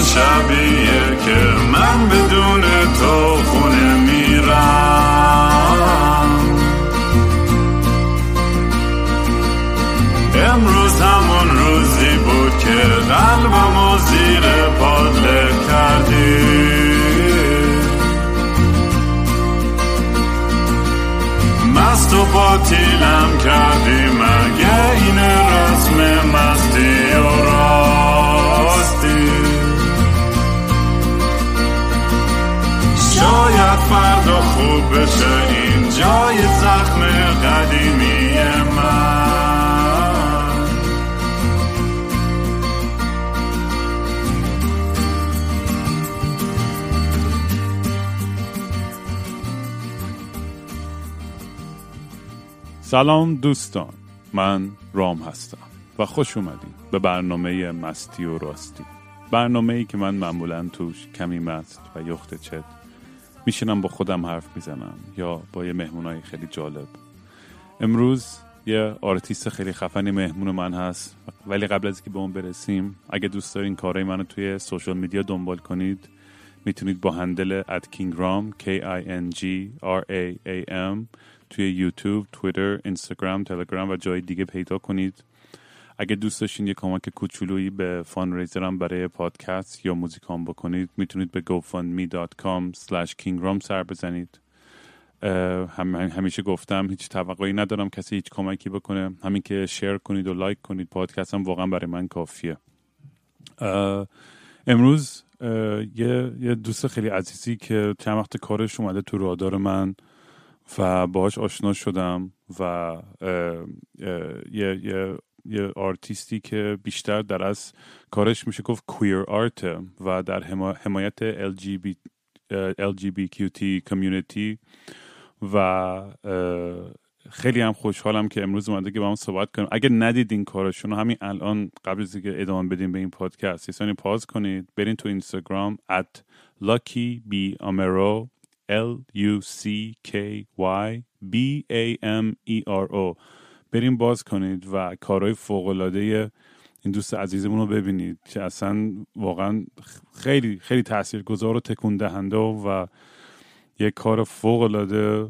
شبیه که من بدون تو بشه این جای زخم قدیمی من. سلام دوستان من رام هستم و خوش اومدین به برنامه مستی و راستی. برنامه ای که من معمولا توش کمی مست و یخت چت میشینم با خودم حرف می‌زنم یا با یه مهمونای خیلی جالب امروز یه آرتیست خیلی خفنی مهمون من هست ولی قبل از که به اون برسیم اگه دوست دارین کارهای منو توی social media دنبال کنید می‌تونید با handle at kingram k i n g r a a m توی یوتیوب، تویتر، اینستاگرام، تلگرام و جای دیگه پیدا کنید. اگه دوست داشتین یه کمک کوچولویی به fund برای پادکست یا موزیکام بکنید می‌تونید به gofundme.com slash kingram سر بزنید. هم همیشه گفتم هیچ توقعی ندارم کسی هیچ کمکی بکنه. همین که شیر کنید و لایک کنید پادکست هم واقعا برای من کافیه. امروز یه, یه دوست خیلی عزیزی که چند وقت کارش اومده تو رادار من و باهاش آشنا شدم و یه, یه, یه آرتیستی که بیشتر در از کارش میشه گفت کویر آرت و در حمایت LGBTQT کمیونیتی و خیلی هم خوشحالم که امروز اومده که با هم صحبت کنیم. اگه ندید این کارشون همین الان قبل از اینکه ادامه بدیم به این پادکست یه پاز کنید. برین تو اینستاگرام at lucky b amero L U C K Y B A M E R O. بریم باز کنید و کارهای فوق العاده این دوست عزیزمون رو ببینید که اصلا واقعا خیلی خیلی تاثیرگذار و تکون دهنده و یک کار فوق العاده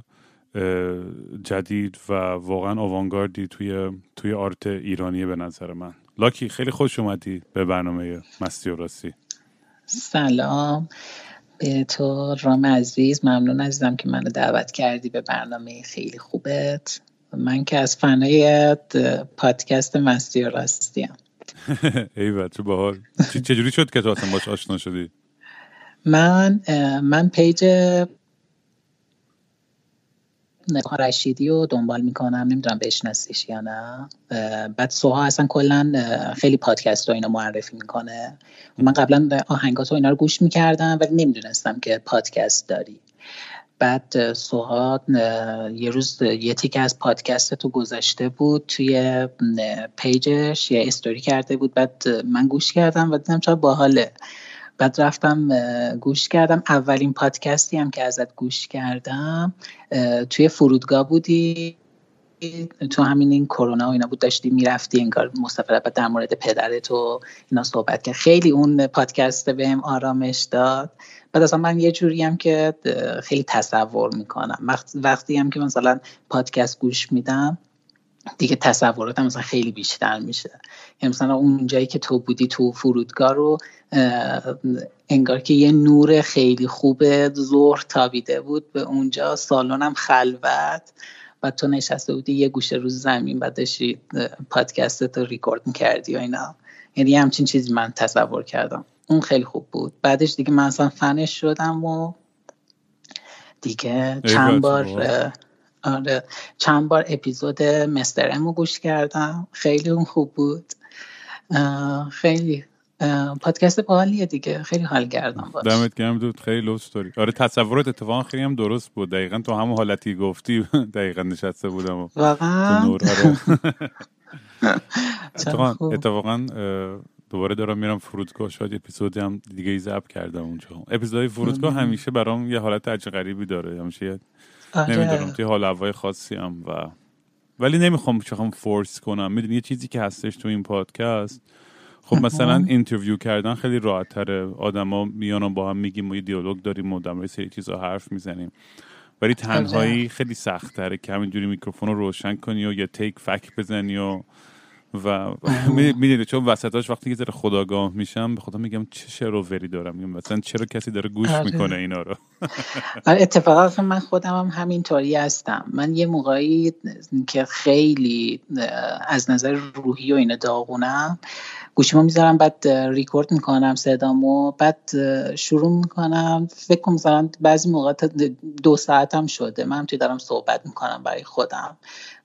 جدید و واقعا آوانگاردی توی توی آرت ایرانی به نظر من. لاکی خیلی خوش اومدی به برنامه مستی و راستی. سلام. به تو رام عزیز ممنون عزیزم که منو دعوت کردی به برنامه. خیلی خوبت. من که از فنای پادکست مستی و راستیم ای بچه باحال. چجوری شد که تو اصلا باش آشنا شدی؟ من من پیج رشیدی رو دنبال می‌کنم نمی‌دونم بشناسیش یا نه. بعد سوها اصلا کلا خیلی پادکست رو اینا معرفی می‌کنه. من قبلا آهنگات و اینا رو گوش می‌کردم ولی نمی‌دونستم که پادکست داری. بعد سوها یه روز یه تیکه از پادکست تو گذاشته بود توی پیجش یه استوری کرده بود. بعد من گوش کردم و دیدم چرا باحاله. بعد رفتم گوش کردم. اولین پادکستی هم که ازت گوش کردم توی فرودگاه بودی. تو همین این کرونا و اینا بود داشتی می‌رفتی انگار مصطفی در مورد پدرت و اینا صحبت کرد. خیلی اون پادکست بهم آرامش داد. بعد اصلا من یه جوری هم که خیلی تصور می‌کنم. وقتی هم که مثلا پادکست گوش میدم دیگه تصوراتم مثلا خیلی بیشتر میشه. یعنی مثلا اون جایی که تو بودی تو فرودگاه رو انگار که یه نور خیلی خوب ظهر تابیده بود. به اونجا سالنم خلوت و تو نشسته بودی یه گوشه روز زمین بعد داشتی پادکست رو ریکورد می‌کردی و اینا. یعنی همچین چیزی من تصور کردم. اون خیلی خوب بود. بعدش دیگه من اصلا فنش شدم و دیگه چند بار آره چند بار اپیزود مستر رو گوش کردم. خیلی اون خوب بود. خیلی پادکست باحالیه دیگه. خیلی حال کردم باش. دمت گرم دود خیلی لطف داری آره تصورات اتفاقا خیلی هم درست بود. دقیقا تو همون حالتی گفتی دقیقا نشسته بودم واقعا؟ اتفاقا اتفاقا دوباره دارم میرم فرودگاه شاید اپیزودی هم دیگه ای ضبط کردم اونجا. اپیزودهای فرودگاه همیشه برام یه حالت عجب غریبی داره. همیشه آره. نمی‌دونم توی حال هوای خاصی هم و ولی نمی‌خوام چخوام force کنم. می‌دونی یه چیزی که هستش تو این پادکست؟ خب مثلا interview کردن خیلی راحت تره آدما میان با هم میگیم و یه دیالوگ داریم و در سری چیزا حرف می‌زنیم. ولی تنهایی خیلی سخت تره که همینجوری میکروفون رو روشن کنی و یه تیک فک بزنی و و می‌دونی چون وسطاش وقتی که ذره خداگاه میشم به خدا میگم چه شروری دارم. میگم مثلا چرا کسی داره گوش آره. می‌کنه اینا رو؟ آره، اتفاقا من خودم هم همینطوری هستم. من یه موقعی که خیلی از نظر روحی و اینا داغونم گوشیمو می‌ذارم بعد ریکورد می‌کنم صدامو بعد شروع می‌کنم. فکر کنم مثلا بعضی موقع دو ساعتم شده. من توی دارم صحبت می‌کنم برای خودم.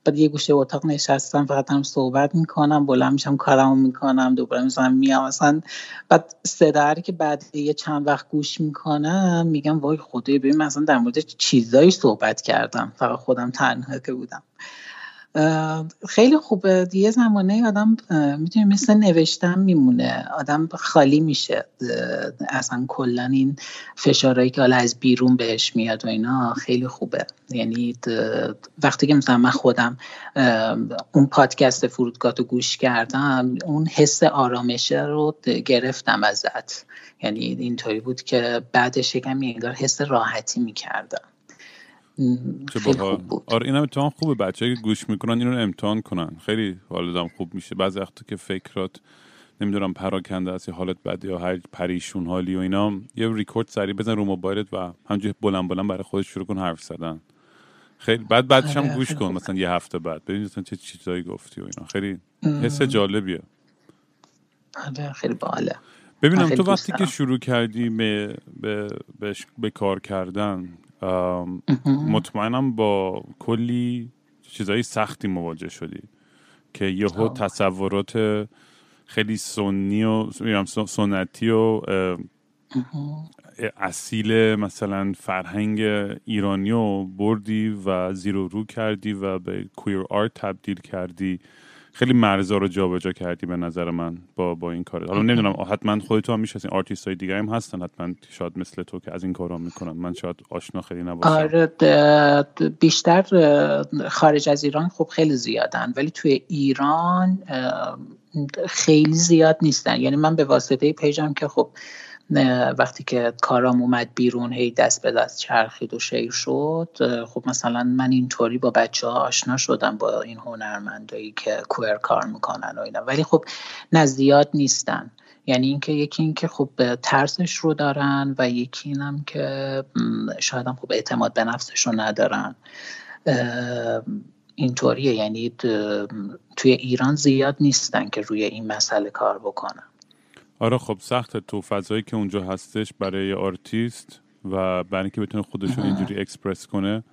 بعد یه گوشه اتاق نشستم فقط هم صحبت می‌کنم بلند میشم کارمو می‌کنم دوباره می‌زنم میام. مثلا بعد صدا که بعد یه چند وقت گوش می‌کنم میگم وای خدای ببین مثلا در مورد چیزایی صحبت کردم. فقط خودم تنها که بودم. خیلی خوبه. یه زمانه آدم می‌تونه مثل نوشتن میمونه. آدم خالی میشه. اصلا کلا این فشارهایی که حالا از بیرون بهش میاد و اینا خیلی خوبه. یعنی وقتی که مثلا من خودم اون پادکست فرودگاه رو گوش کردم اون حس آرامشه رو گرفتم ازت. یعنی اینطوری بود که بعدش یکم انگار حس راحتی می‌کردم. چه بود. آره این هم امتحان خوبه. بچه که گوش می‌کنن اینو امتحان کنن. خیلی حالت خوب میشه. بعضی وقتا که فکرات نمی‌دونم پراکنده است یا حالت بد یا هر پریشون حالی و اینا یه ریکورد سریع بزن رو موبایلت و همجوری بلند بلند برای خودش شروع کن حرف زدن. خیلی بعد بعدش هم آره، گوش کن مثلا یه هفته بعد. ببین مثلا چه چیزایی گفتی و اینا. خیلی حس جالبیه. آره خیلی باحاله. ببینم تو وقتی که شروع کردی به, به, به, به کار کردن مطمئنم با کلی چیزایی سختی مواجه شدی که یهو تصورات خیلی سنی و سنتی و اصیل مثلا فرهنگ ایرانی رو بردی و زیر رو کردی و به queer art تبدیل کردی. خیلی مرزا رو جابجا کردی به نظر من با با این کار حالا نمی‌دونم حتما خودت هم می‌شناسین آرتیست های دیگه هم هستن. حتما شاید مثل تو که از این کارا می‌کنن. من شاید آشنا خیلی نباشم. آره بیشتر خارج از ایران خب خیلی زیادن. ولی توی ایران خیلی زیاد نیستن. یعنی من به واسطه پیجم که خب وقتی که کارام اومد بیرون هی دست به دست چرخید و شیر شد خب مثلا من اینطوری با بچه ها آشنا شدم با این هنرمندایی که کوئر کار می‌کنن و اینا. ولی خب نزدیاد نیستن. یعنی اینکه یکی اینکه خب ترسش رو دارن و یکی اینم که شاید هم خب اعتماد به نفسش رو ندارن. اینطوریه. یعنی توی ایران زیاد نیستن که روی این مسئله کار بکنن. آره خب سخته تو فضایی که اونجا هستش برای آرتیست و برای اینکه بتونه خودشون اینجوری اکسپرس کنه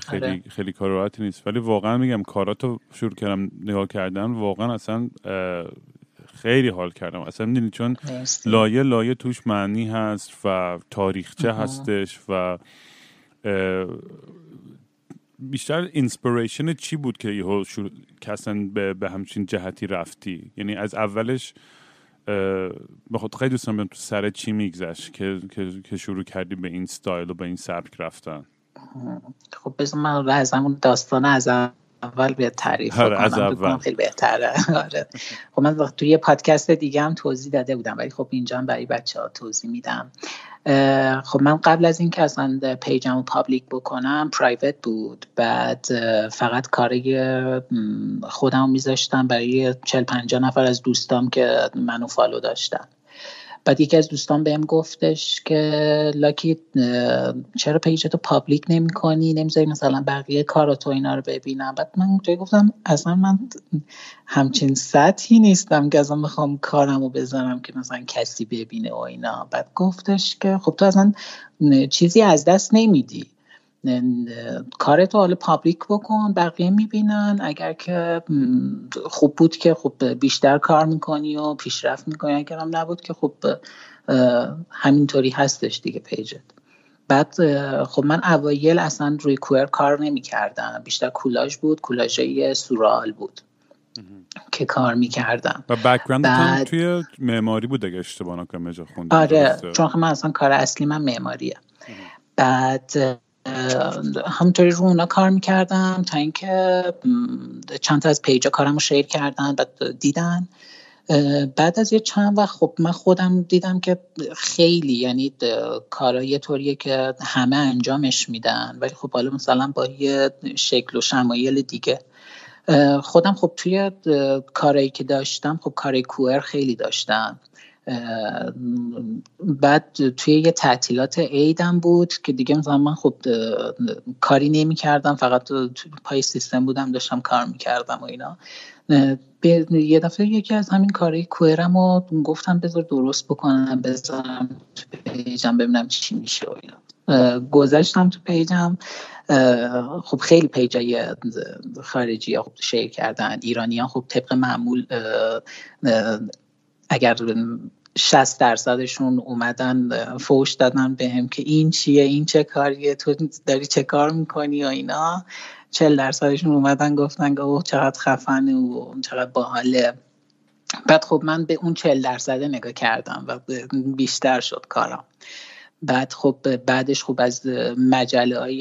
خیلی آره. خیلی کار راحتی نیست. ولی واقعا میگم کاراتو شروع کردم نگاه کردن واقعا اصلا خیلی حال کردم. اصلا می‌دونی چون لایه لایه توش معنی هست و تاریخچه هستش و بیشتر inspiration چی بود که یهو کسن به, به همچین جهتی رفتی؟ یعنی از اولش به خیلی دوستم سر چی میگذشت که, که, شروع کردی به این ستایل و به این سبک رفتن. خب بزن من از همون داستان از اول به تعریف آره از اول. خیلی بهتره. آره. خب من توی یه پادکست دیگه هم توضیح داده بودم ولی خب اینجا هم برای بچه ها توضیح میدم. خب من قبل از اینکه اصلا page مو public بکنم private بود. بعد فقط کاری خودم میذاشتم برای چل پنجا نفر از دوستام که منو follow داشتن. بعد یکی از دوستان بهم گفتش که لاکی چرا page تو public نمی کنی نمی‌ذاری مثلا بقیه کاراتو اینا رو ببینم. بعد من اونجایی گفتم اصلا من همچین سطحی نیستم که اصلا می‌خوام کارمو بزنم که مثلا کسی ببینه و اینا. بعد گفتش که خب تو اصلا چیزی از دست نمیدی. کارتو حالا public بکن بقیه می‌بینن. اگر که خوب بود که خب بیشتر کار می‌کنی و پیشرفت می‌کنی. اگر هم نبود که خب همینطوری هستش دیگه page ت. بعد خب من اوایل اصلا روی queer کار نمی‌کردم. بیشتر کولاژ بود. کولاژ سورئال بود که کار می‌کردم. و background بعد... توی معماری بود اگه اشتباه نکنم آره چون خب من اصلا کار اصلی من معماریه بعد همونطوری رو اونا کار می‌کردم تا اینکه چند تا از page ا کارم رو share کردن بعد دیدن. بعد از یه چند وقت خب من خودم دیدم که خیلی یعنی کارا طوریه که همه انجامش میدن. ولی خب حالا مثلا با یه شکل و شمایل دیگه. خودم خب توی کارایی که داشتم خب کارای کوئر خیلی داشتم. بعد توی یه تعطیلات عیدم بود که دیگه مثلا من خب کاری نمی کردم فقط پای سیستم بودم داشتم کار می‌کردم و اینا. یه دفعه یکی از همین کارهای کوئرم رو گفتم بذار درست بکنم بذارم تو پیجم ببینم چی میشه و اینا. گذاشتم تو پیجم. خب خیلی پیجای خارجی ها خب شیر کردن ایرانی ها خب طبق معمول اگر 60 درصدشون اومدن فوش دادن بهم که این چیه این چه کاریه تو داری چه کار می‌کنی و اینا. 40 درصدشون اومدن گفتن که اوه چقدر خفنه و چقدر باحاله. بعد خب من به اون 40 درصد نگاه کردم و بیشتر شد کارم بعد خب بعدش خب از مجله های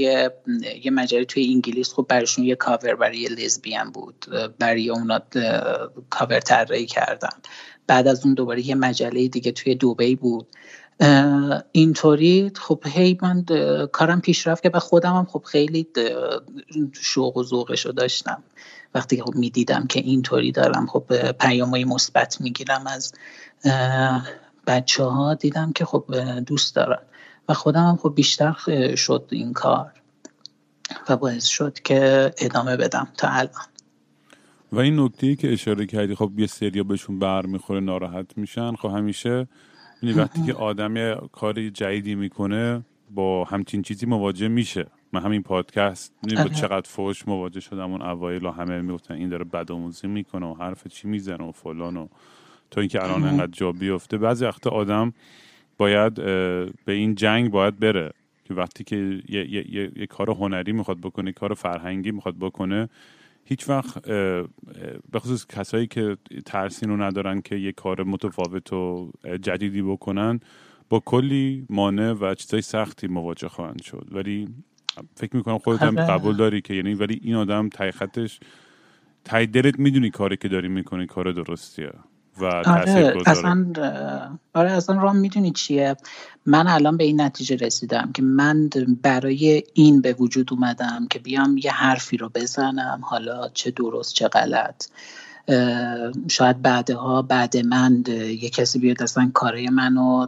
یه مجله توی انگلیس خب برشون یه کاور برای لزبیان بود. برای اونا کاور طراحی کردن. بعد از اون دوباره یه مجله دیگه توی دوبی بود. اینطوری خب هی من کارم پیش رفت که به خودم هم خب خیلی شوق و ذوقش رو داشتم. وقتی خب می‌دیدم که اینطوری دارم خب پیامهای مثبت می‌گیرم از بچه ها دیدم که خب دوست دارن. و خودم هم خب بیشتر شد این کار. و باعث شد که ادامه بدم تا الان. و این نکته که اشاره کردی خب یه سریا بهشون برمیخوره ناراحت میشن. خب همیشه وقتی که آدم کار جدیدی می‌کنه با همچین چیزی مواجه میشه. من همین پادکست با چقدر فوش مواجه شدم اون اوایل همه می‌گفتن این داره بدآموزی می‌کنه و حرف چی می‌زنه و فلان و تا اینکه الان انقدر جا بیفته. بعضی وقت آدم باید به این جنگ باید بره که وقتی که یه, یه،, یه،, یه کار هنری می‌خواد بکنه کار فرهنگی می‌خواد بکنه هیچ وقت به خصوص کسایی که ترسین رو ندارن که یه کار متفاوت و جدیدی بکنن با کلی مانع و چیزای سختی مواجه خواهند شد ولی فکر می‌کنم خودت هم. قبول داری که یعنی ولی این آدم تای خطش تای دلت می‌دونی کاری که داری می‌کنی کار درستیه و آره اصلا آره اصلا رام می‌دونی چیه؟ من الان به این نتیجه رسیدم که من برای این به وجود اومدم که بیام یه حرفی رو بزنم حالا چه درست چه غلط. شاید بعدها بعد من یه کسی بیاد اصلا کارای منو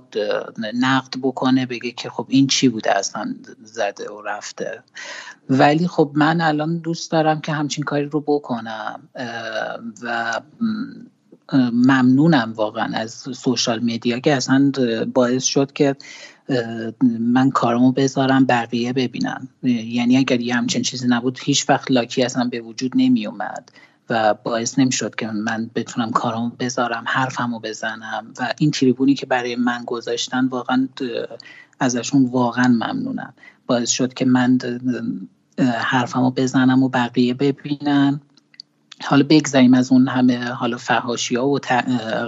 نقد بکنه بگه که خب این چی بوده اصلا زده و رفته. ولی خب من الان دوست دارم که همچین کاری رو بکنم. و ممنونم واقعا از سوشال میدیا که اصلا باعث شد که من کارمو بذارم بقیه ببینم یعنی اگر یه همچین چیزی نبود هیچ وقت لاکی اصلا به وجود نمی اومد و باعث نمی‌شد که من بتونم کارمو بذارم حرفمو بزنم. و این تریبونی که برای من گذاشتن واقعا ازشون واقعا ممنونم. باعث شد که من حرفمو بزنم و بقیه ببینن. حالا بگذاریم از اون همه حالا فهاشی ها و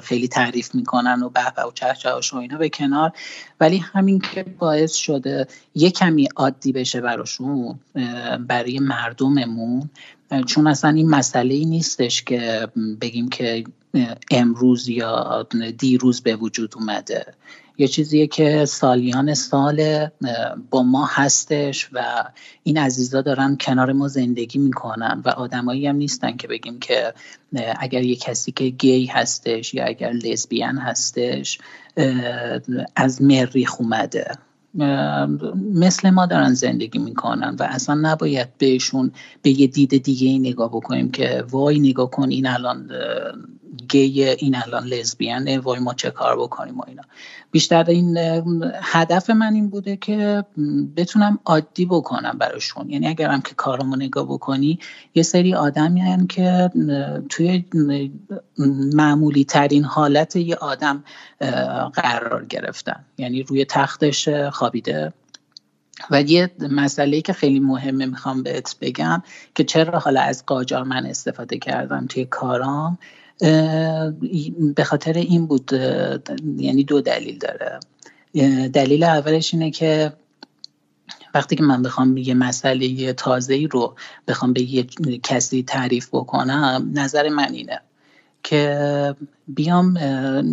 خیلی تعریف می‌کنن و به و چهچه و اینا به کنار. ولی همین که باعث شده یه کمی عادی بشه براشون برای مردممون چون اصلا این مسئله ای نیستش که بگیم که امروز یا دیروز به وجود اومده. یه چیزیه که سالیان سال با ما هستش و این عزیزا دارن کنار ما زندگی می‌کنن و آدمایی هم نیستن که بگیم که اگر یه کسی که گی هستش یا اگر لزبیان هستش از مریخ اومده. مثل ما دارن زندگی می‌کنن و اصلا نباید بهشون به یه دید دیگه نگاه بکنیم که وای نگاه کن این الان گی این الان لزبیانه وای ما چه کار بکنیم و اینا. بیشتر این هدف من این بوده که بتونم عادی بکنم براشون. یعنی اگرم که کارمو نگاه بکنی یه سری آدمی که توی معمولی ترین حالت یه آدم قرار گرفتن. یعنی روی تختش خوابیده. و یه مسئله که خیلی مهمه می‌خوام بهت بگم که چرا حالا از قاجار من استفاده کردم توی کارام به خاطر این بود یعنی دو دلیل داره. دلیل اولش اینه که وقتی که من بخوام یه مسئله تازه ای رو بخوام به یه کسی تعریف بکنم نظر من اینه که بیام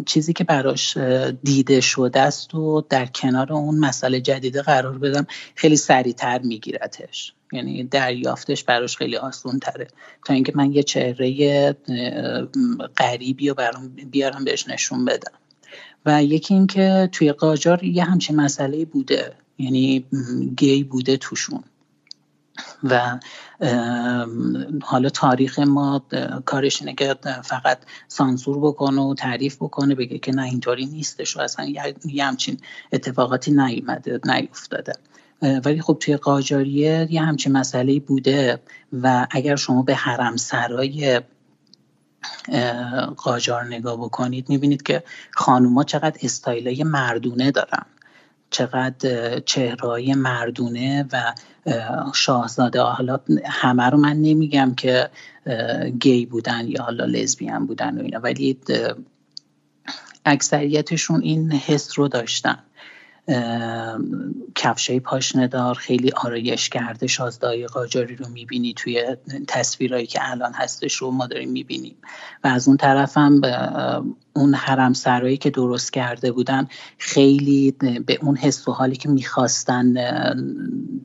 چیزی که براش دیده شده است و در کنار اون مسئله جدیده قرار بدم خیلی سریعتر میگیرتش. یعنی دریافتش براش خیلی آسون تره تا اینکه من یه چهره غریبی رو برام بیارم بهش نشون بدم. و یکی اینکه توی قاجار یه همچین مسئله بوده. یعنی گی بوده توشون. و حالا تاریخ ما کارش اینه که فقط سانسور بکنه و تعریف بکنه بگه که نه اینطوری نیستش و اصلا یه همچین اتفاقاتی نیومده نیفتاده. ولی خب توی قاجاریه یه همچین مسئله بوده و اگر شما به حرم سرای قاجار نگاه بکنید می‌بینید که خانوما چقدر استایلای مردونه دارن. چقدر چهرهای مردونه و شاهزاده حالا همه رو من نمیگم که گی بودن یا حالا لزبیان بودن و اینا ولی اکثریتشون این حس رو داشتن. کفشای پاشندار خیلی آرایش کرده شازدای قاجاری رو می‌بینی توی تصویرهایی که الان هستش رو ما داریم می‌بینیم. و از اون طرف هم اون حرم سرایی که درست کرده بودن خیلی به اون حس و حالی که می‌خواستن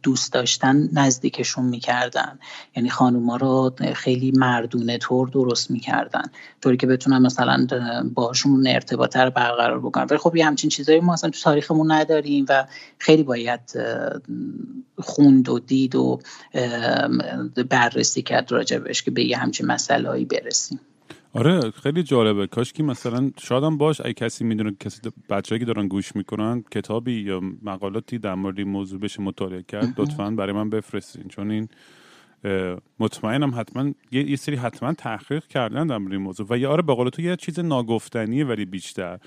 دوست داشتن نزدیکشون می‌کردن. یعنی خانوما رو خیلی مردونه طور درست می‌کردن. طوری که بتونن مثلا باشون ارتباط رو برقرار بکنن. ولی خب یه همچین چیزایی ما اصلا تو تاریخمون نداریم و خیلی باید خوند و دید و بررسی کرد راجبش که به یه همچین مسئله برسیم. آره خیلی جالبه. کاش که مثلا شادم باش اگه کسی می‌دونه کسی بچه‌ای که دارن گوش می‌کنن کتابی یا مقالاتی در مورد این موضوع بشه مطالعه کرد لطفا برای من بفرستین. چون این مطمئنم حتما یه, سری حتما تحقیق کردن در مورد این موضوع. و یا آره به قول تو یه چیز ناگفتنیه ولی بیشتر.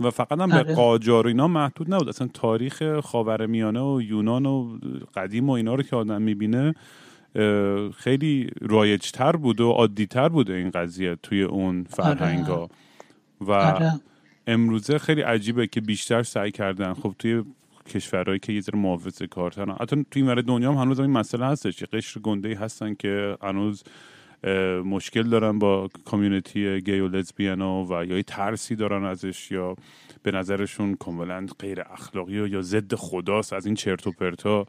و فقط هم به آره. قاجار و اینا محدود نبود. اصلا تاریخ خاورمیانه و یونان و قدیم و اینا رو که آدم می‌بینه خیلی رایجتر بود و عادیتر بوده این قضیه توی اون فرهنگا آره. و آره. امروزه خیلی عجیبه که بیشتر سعی کردن. خب توی کشورهایی که یه ذره محافظه کارترن. حتی توی این دنیا هم هنوز این مسئله هستش. قشر گنده هستن که هنوز مشکل دارن با کامیونیتی گی و لزبیان و یا ترسی دارن ازش یا به نظرشون کاملا غیر اخلاقی و یا ضد خداست از این چرت و پرتا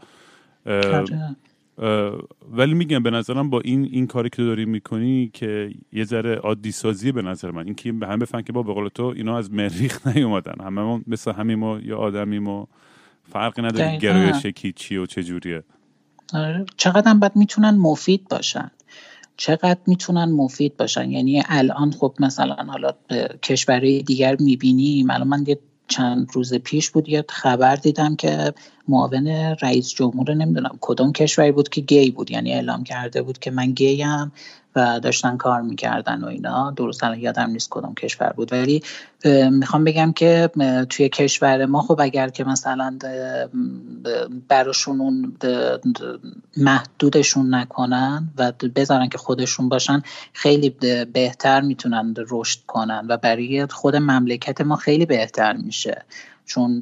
ولی میگم به نظرم با این این کاری که داری می‌کنی که یه ذره عادی سازی به نظر من اینکه به هم بفهم که با به قول تو اینا از مریخ نیومدن. همه ما مثل همین ما یا آدمیم و فرقی نداره گرایش کی چی و چه جوریه. آره. چقدر هم باید می‌تونن مفید باشن؟ چقدر می‌تونن مفید باشن؟ یعنی الان خب مثلا حالا کشورهای دیگر می‌بینیم الان من یه چند روز پیش بود یه خبر دیدم که معاون رئیس جمهور نمی‌دونم کدوم کشوری بود که گی بود یعنی اعلام کرده بود که من گی هم و داشتن کار می‌کردن و اینا. درست الان یادم نیست کدوم کشور بود. ولی می‌خوام بگم که توی کشور ما خب اگر که مثلا براشون اون محدودشون نکنن و بذارن که خودشون باشن خیلی بهتر می‌تونن رشد کنن و برای خود مملکت ما خیلی بهتر میشه. چون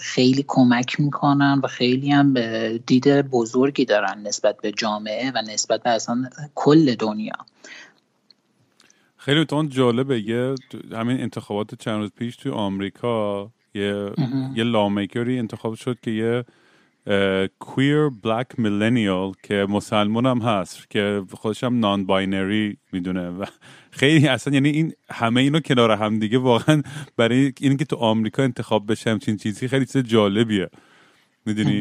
خیلی کمک می‌کنن و خیلی هم دید بزرگی دارن نسبت به جامعه و نسبت به اصلا کل دنیا. خیلی تون جالبه. یه همین انتخابات چند روز پیش توی آمریکا یه یه lawmaker ی انتخاب شد که یه queer black millennial که مسلمان هم هست که خودش هم non-binary می‌دونه. و خیلی اصلا یعنی این همه اینو کنار هم دیگه واقعا برای اینکه تو آمریکا انتخاب بشه همچین چیزی خیلی چیز جالبیه. می‌دونی؟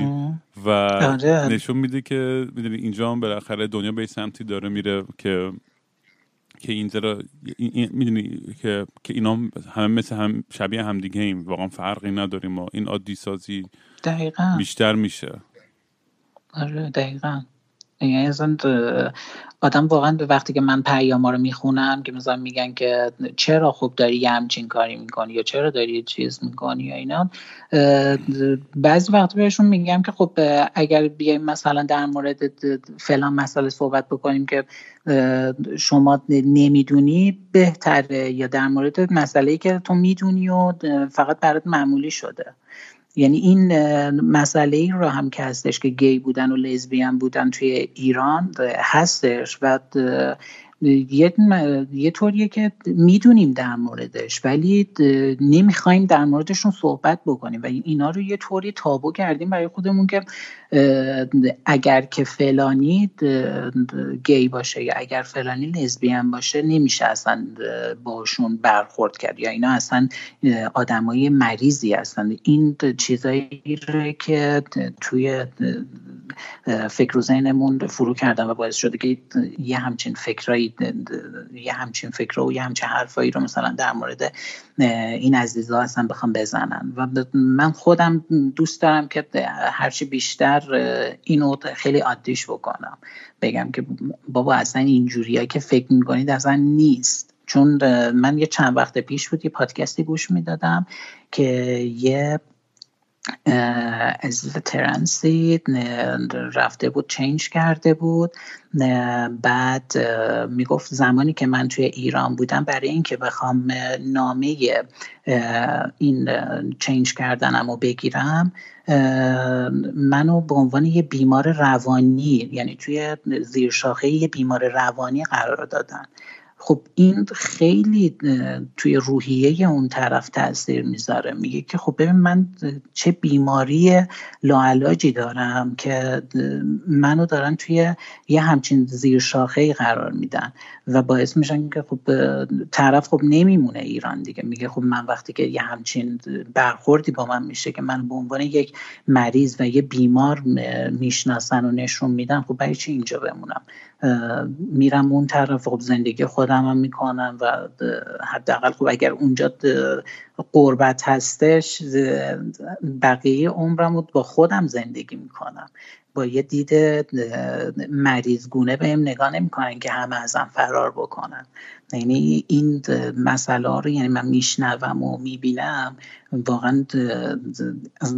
و آره. نشون میده که می‌دونی اینجا هم بالاخره دنیا به سمتی داره میره که که اینجا می‌دونی که که اینا همه مثل هم شبیه هم دیگه ایم. واقعا فرقی نداریم و این عادی سازی دقیقا. بیشتر میشه. آره دقیقا. یعنی آدم واقعا به وقتی که من پیاما رو می‌خونم که مثلا میگن که چرا خوب داری یه همچین کاری می‌کنی یا چرا داری چیز می‌کنی یا اینا بعضی وقت بهشون میگم که خب اگر بیایم مثلا در مورد فلان مسئله صحبت بکنیم که شما نمی‌دونی بهتره یا در مورد مسئله که تو می‌دونی و فقط برات معمولی شده. یعنی این مسئله ای رو هم که هستش که گی بودن و لزبیان بودن توی ایران هستش. و یه, یه طوریه که می‌دونیم در موردش ولی نمی‌خوایم در موردشون صحبت بکنیم. و اینا رو یه طوری تابو کردیم برای خودمون که اگر که فلانی گی باشه یا اگر فلانی لزبیان باشه نمیشه اصلا باشون برخورد کرد یا اینا اصلا آدمای مریضی هستن این چیزایی رو که توی فکر و ذهنمون فرو کردن و باعث شده که یه همچین فکرایی یه همچین فکر و یه همچین حرفایی رو مثلا در مورد این عزیزا هستن بخوام بزنن. و من خودم دوست دارم که هرچی بیشتر اینو خیلی عادیش بکنم. بگم که بابا اصلا اینجوریایی که فکر می‌کنید اصلا نیست. چون من یه چند وقت پیش بود یه پادکستی گوش می‌دادم که یه از ترنسی رفته بود چینج کرده بود. بعد می‌گفت زمانی که من توی ایران بودم برای اینکه بخوام نامه این چینج کردنم رو بگیرم منو به عنوان یه بیمار روانی یعنی توی زیرشاخه یه بیمار روانی قرار دادن. خب این خیلی توی روحیه اون طرف تاثیر می‌ذاره. میگه که خب ببین من چه بیماری لاعلاجی دارم که منو دارن توی یه همچین زیر شاخه قرار میدن و باعث میشن که خب طرف خب نمیمونه ایران دیگه. میگه خب من وقتی که یه همچین برخوردی با من میشه که من به عنوان یک مریض و یه بیمار می‌شناسن و نشون میدن خب برای چی اینجا بمونم؟ میرم اون طرف خب زندگی خودم هم می‌کنم و حداقل خب اگر اونجا قربت هستش بقیه عمرم رو با خودم زندگی می‌کنم. با یه دید مریضگونه بهم نگاه نمی‌کنن که همه ازم فرار بکنن. یعنی این مسئله رو یعنی من میشنوم و می‌بینم واقعا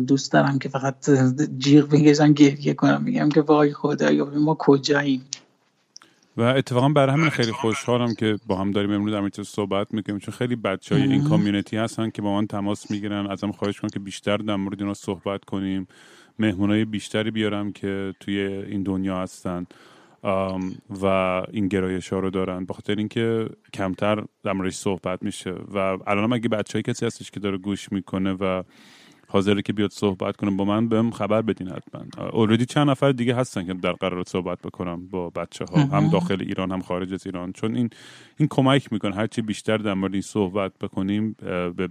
دوست دارم که فقط جیغ بگیرم گریه کنم میگم که وای خدایا ما کجاییم؟ و اتفاقا برای همین خیلی خوشحالم که با هم داریم امروز در صحبت می‌کنیم چون خیلی بچه های این کامیونیتی هستن که با من تماس می‌گیرن. ازم خواهش کنم که بیشتر در مورد اینا صحبت کنیم. مهمونای بیشتری بیارم که توی این دنیا هستن و این گرایش ها رو دارن. بخاطر اینکه کمتر در موردش صحبت میشه. و الان اگه بچه های کسی هستش که داره گوش می‌کنه و حاضره که بیاد صحبت کنه با من بهم خبر بدین حتما. اوردی چند نفر دیگه هستن که در قرار صحبت بکنم با بچه ها هم داخل ایران هم خارج از ایران. چون این این کمک می‌کنه هرچی بیشتر در مورد این صحبت بکنیم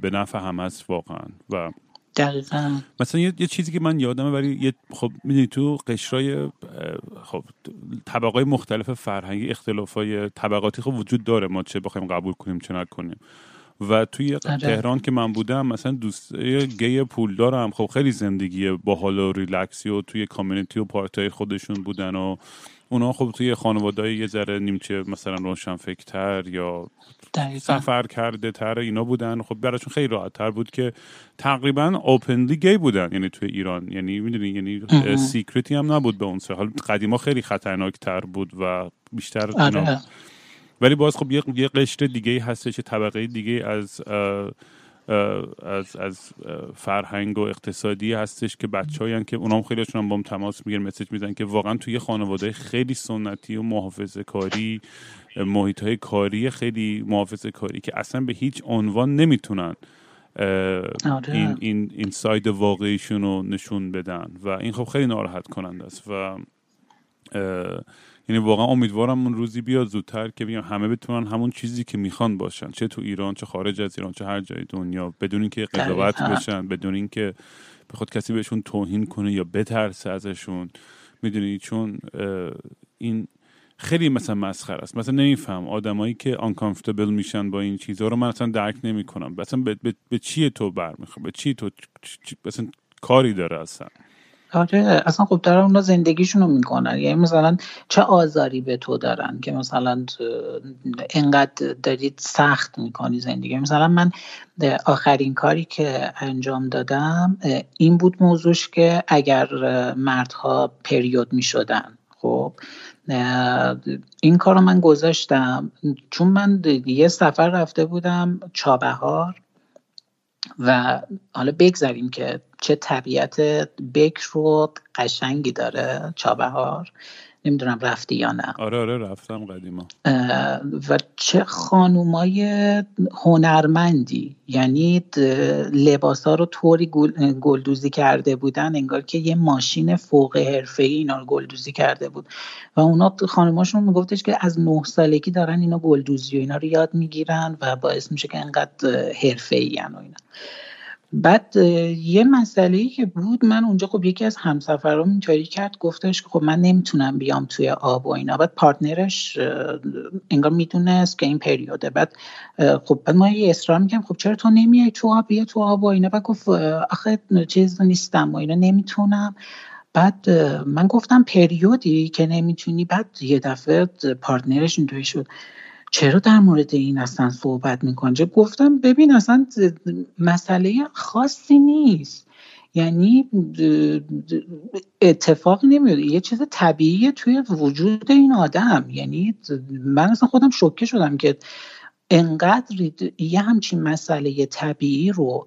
به نفع هم هست واقعا. و دقیقا. مثلا یه, چیزی که من یادمه ولی یه خب می‌دونی تو قشرای خب طبقای مختلف فرهنگی اختلافای طبقاتی خب وجود داره. ما چه بخوایم قبول کنیم چه نکنیم. و توی آره. تهران که من بودم مثلا دوست گی پول دارم. خب خیلی زندگی باحال و ریلکسی و توی کامیونیتی و پارتای خودشون بودن و اونا خب توی خانواده یه ذره نیمچه مثلا روشن فکرتر یا سفر کرده تر اینا بودن. خب براشون خیلی راحت تر بود که تقریبا openly gay بودن یعنی توی ایران. یعنی می‌دونی یعنی secret ی هم نبود به اون سه. حال قدیما خیلی خطرناک تر بود و بیشتر آره. ولی باز خب یه, یه قشر دیگه هستش طبقه دیگه از از از فرهنگ و اقتصادی هستش که بچه که اونام خیلیشون هم با هم تماس می‌گیرن message میزن که واقعا توی خانواده خیلی سنتی و محافظه کاری محیط های کاری خیلی محافظه کاری که اصلا به هیچ عنوان نمی‌تونن آره. این این این ساید واقعیشون رو نشون بدن و این خب خیلی ناراحت کننده است و یعنی واقعا امیدوارم اون روزی بیاد زودتر که بگم همه بتونن همون چیزی که می‌خوان باشن چه تو ایران چه خارج از ایران چه هر جای دنیا بدون اینکه قضاوت بشن بدون اینکه به خود کسی بهشون توهین کنه یا بترسه ازشون. می‌دونی؟ چون این خیلی مثلا مسخره است. مثلا نمیفهم آدمایی که آنکامفتبل میشن با این چیزها رو من اصلا درک نمی‌کنم. مثلا به, به, به چیه تو برمیخواد به چی تو مثلا کاری داره اصلا؟ آره اصلا خب دارن اونا زندگیشونو می‌کنن. یعنی مثلا چه آزاری به تو دارن که مثلا اینقدر دارید سخت می‌کنی زندگی؟ مثلا من آخرین کاری که انجام دادم این بود موضوعش که اگر مردها پریود می‌شدن. خب این کار رو من گذاشتم. چون من یه سفر رفته بودم چابهار و حالا بگذاریم که چه طبیعت بکر و قشنگی داره چابهار. نمی‌دونم رفتی یا نه. آره آره رفتم قدیما. و چه خانومای هنرمندی. یعنی لباس ها رو طوری گلدوزی کرده بودن انگار که یه ماشین فوق حرفه ای اینا رو گلدوزی کرده بود. و اونا خانوماشون میگفتش که از نه سالگی دارن اینا گلدوزی و اینا رو یاد می‌گیرن و باعث میشه که انقدر حرفه ای و اینا. بعد یه مسئله ای که بود من اونجا خب یکی از همسفرام اینطوری کرد گفتش که خب من نمی‌تونم بیام توی آب و اینا. بعد پارتنرش انگار می‌دونست که این پریوده. بعد خب بعد ما یه اصرار می‌کنم خب چرا تو نمیای تو آب بیا تو آب و اینا. بعد گفت آخه چیز نیستم و اینا نمی‌تونم. بعد من گفتم پریودی که نمی‌تونی. بعد یه دفعه پارتنرش اینطوری شد. چرا در مورد این اصلا صحبت می‌کنه گفتم ببین اصلا مسئله خاصی نیست. یعنی اتفاق نمیاد یه چیز طبیعی توی وجود این آدم. یعنی من اصلا خودم شوکه شدم که انقدر یه همچین مسئله طبیعی رو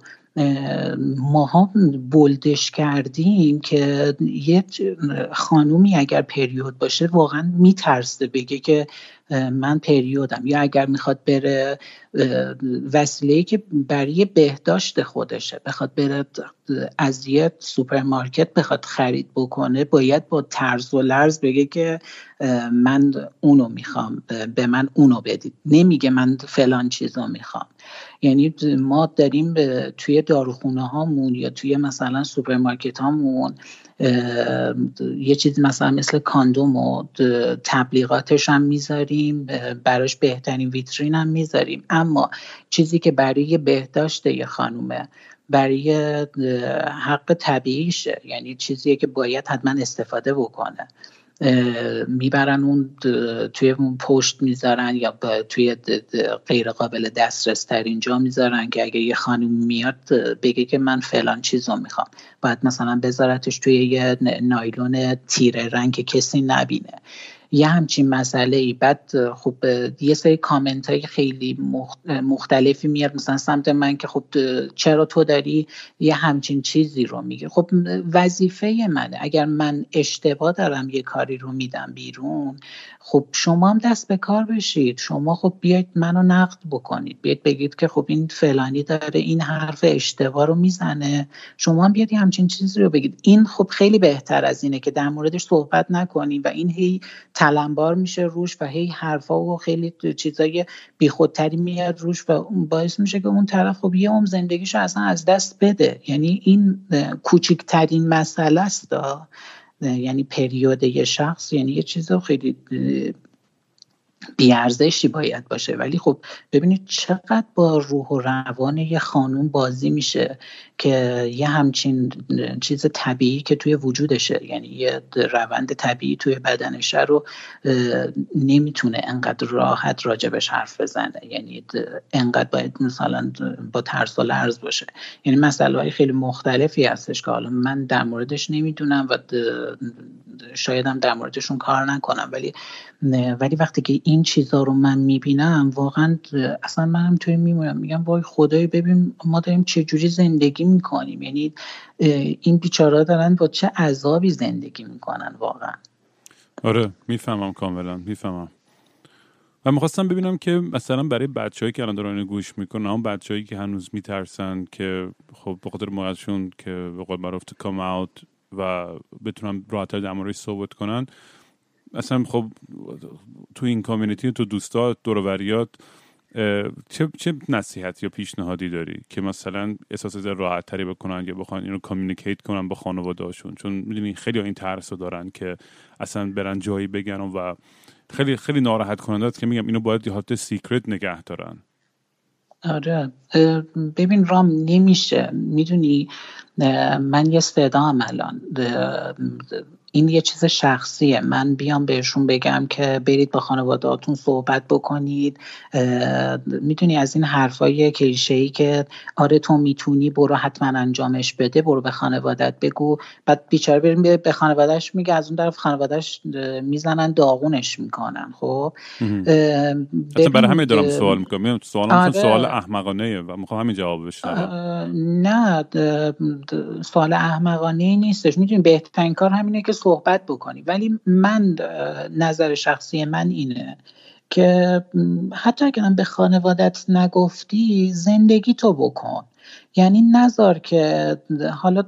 ماها بلدش کردیم که یه خانومی اگر پریود باشه واقعا میترسه بگه که من پریودم. یا اگر می‌خواد بره وسیله که برای بهداشت خودشه بخواد بره از یه سوپرمارکت بخواد خرید بکنه باید با ترس و لرز بگه که من اونو می‌خوام به من اونو بدید. نمیگه من فلان چیزو می‌خوام. یعنی ما داریم توی داروخونه هامون یا توی مثلا سوپرمارکت هامون یه چیزی مثلا مثل کاندوم و تبلیغاتش هم می‌ذاریم براش بهترین ویترین هم می‌ذاریم. اما چیزی که برای بهداشت یه خانومه برای حق طبیعیشه. یعنی چیزیه که باید حتما استفاده بکنه. می‌برن اون توی اون پشت می‌ذارن یا توی غیر قابل دسترس ترین جا می‌ذارن که اگه یه خانم میاد بگه که من فلان چیزو می‌خوام. باید مثلا بذارتش توی یه نایلون تیره رنگ که کسی نبینه. یه همچین مسئله ای بعد خب یه سری کامنت های خیلی مختلفی میاد. مثلا سمت من که خب چرا تو داری یه همچین چیزی رو میگه خب وظیفه منه. اگر من اشتباه دارم یه کاری رو میدم بیرون خب شما هم دست به کار بشید. شما خب بیاید منو نقد بکنید. بیاید بگید که خب این فلانی داره این حرف اشتباه رو می‌زنه. شما هم بیاید همچین چیزی رو بگید. این خب خیلی بهتر از اینه که در موردش صحبت نکنیم و این هی تلمبار میشه روش و هی حرفا و خیلی چیزای بیخودتری میاد روش و باعث میشه که اون طرف خب یه عمر زندگیشو اصلا از دست بده. یعنی این کوچکترین مسئله است یعنی پریود یه شخص یعنی یه چیز خیلی بیارزشی باید باشه. ولی خب ببینید چقدر با روح و روان یه خانوم بازی میشه. که یه همچین چیز طبیعی که توی وجودشه. یعنی یه روند طبیعی توی بدنشه رو نمی‌تونه انقدر راحت راجبش حرف بزنه. یعنی انقدر باید مثلا با ترس و لرز باشه. یعنی مسئله های خیلی مختلفی هستش که حالا من در موردش نمی‌دونم و شایدم در موردشون کار نکنم. ولی ولی وقتی که این چیزها رو من می‌بینم واقعا اصلا منم توی میمونم. میگم وای خدای ببین ما داریم چه جوری زندگی می‌کنیم. یعنی این بیچارا دارن با چه عذابی زندگی می‌کنن واقعا؟ آره می‌فهمم کاملا می‌فهمم. و می‌خواستم ببینم که مثلا برای بچههایی که الان دارن گوش می‌کنن اون بچههایی که هنوز میترسن که خب به خاطر مادرشون که به قول معروف come out و بتونن راحتتر در موردش صحبت کنن اصلا خب تو این community تو دوستا دور و وریات چه چه نصیحت یا پیشنهادی داری که مثلا احساس راحت تری بکنن یا بخوان اینو communicate کنن با خانواده‌هاشون؟ چون می‌دونی خیلی این ترس رو دارن که اصلا برن جایی بگن و خیلی خیلی ناراحت کننده است که میگم اینو باید یه سیکرت نگه دارن. آره. ببین رام نمیشه. می‌دونی من یه صدا الان این یه چیز شخصیه. من بیام بهشون بگم که برید با خانوادهاتون صحبت بکنید. می‌تونی از این حرفای کلیشه ای که آره تو می‌تونی برو حتما انجامش بده برو به خانوادت بگو. بعد بیچاره بریم به خانوادهش میگه از اون طرف خانوادهش می‌زنن داغونش می‌کنن خب؟ برای همین دارم سوال می‌کنم. سوال آره. سوال احمقانه و می‌خوام همین جواب نه سوال احمقانه نیستش. می‌تونی بهترین کار همینه که صحبت بکنی. ولی من نظر شخصی من اینه که حتی اگر به خانوادت نگفتی زندگی تو بکن. یعنی نظر که حالا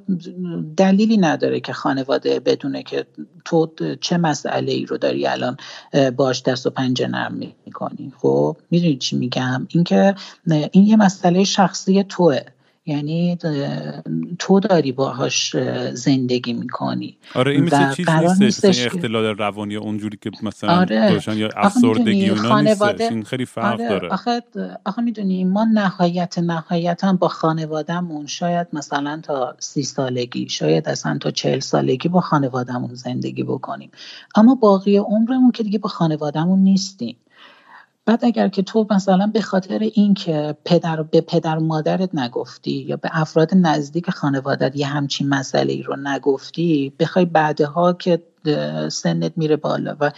دلیلی نداره که خانواده بدونه که تو چه مسئله ای رو داری الان باش دست و پنجه نرم می‌کنی. خب می‌دونی چی میگم؟ اینکه این یه مسئله شخصی توه. یعنی تو داری باهاش زندگی می‌کنی آره این مثل چیز نیستش اختلال روانی اونجوری که مثلا آره. یا افسردگی و این خیلی فرق آره. داره آخه, آخه می‌دونی ما نهایت نهایت هم با خانوادهمون شاید مثلا تا سی سالگی شاید اصلا تا چهل سالگی با خانوادهمون زندگی بکنیم اما باقی عمرمون که دیگه با خانوادهمون نیستیم بعد اگر که تو مثلا به خاطر اینکه پدر به پدر مادرت نگفتی یا به افراد نزدیک خانوادت یه همچین مسئله ای رو نگفتی بخوای بعدها که سنت میره بالا و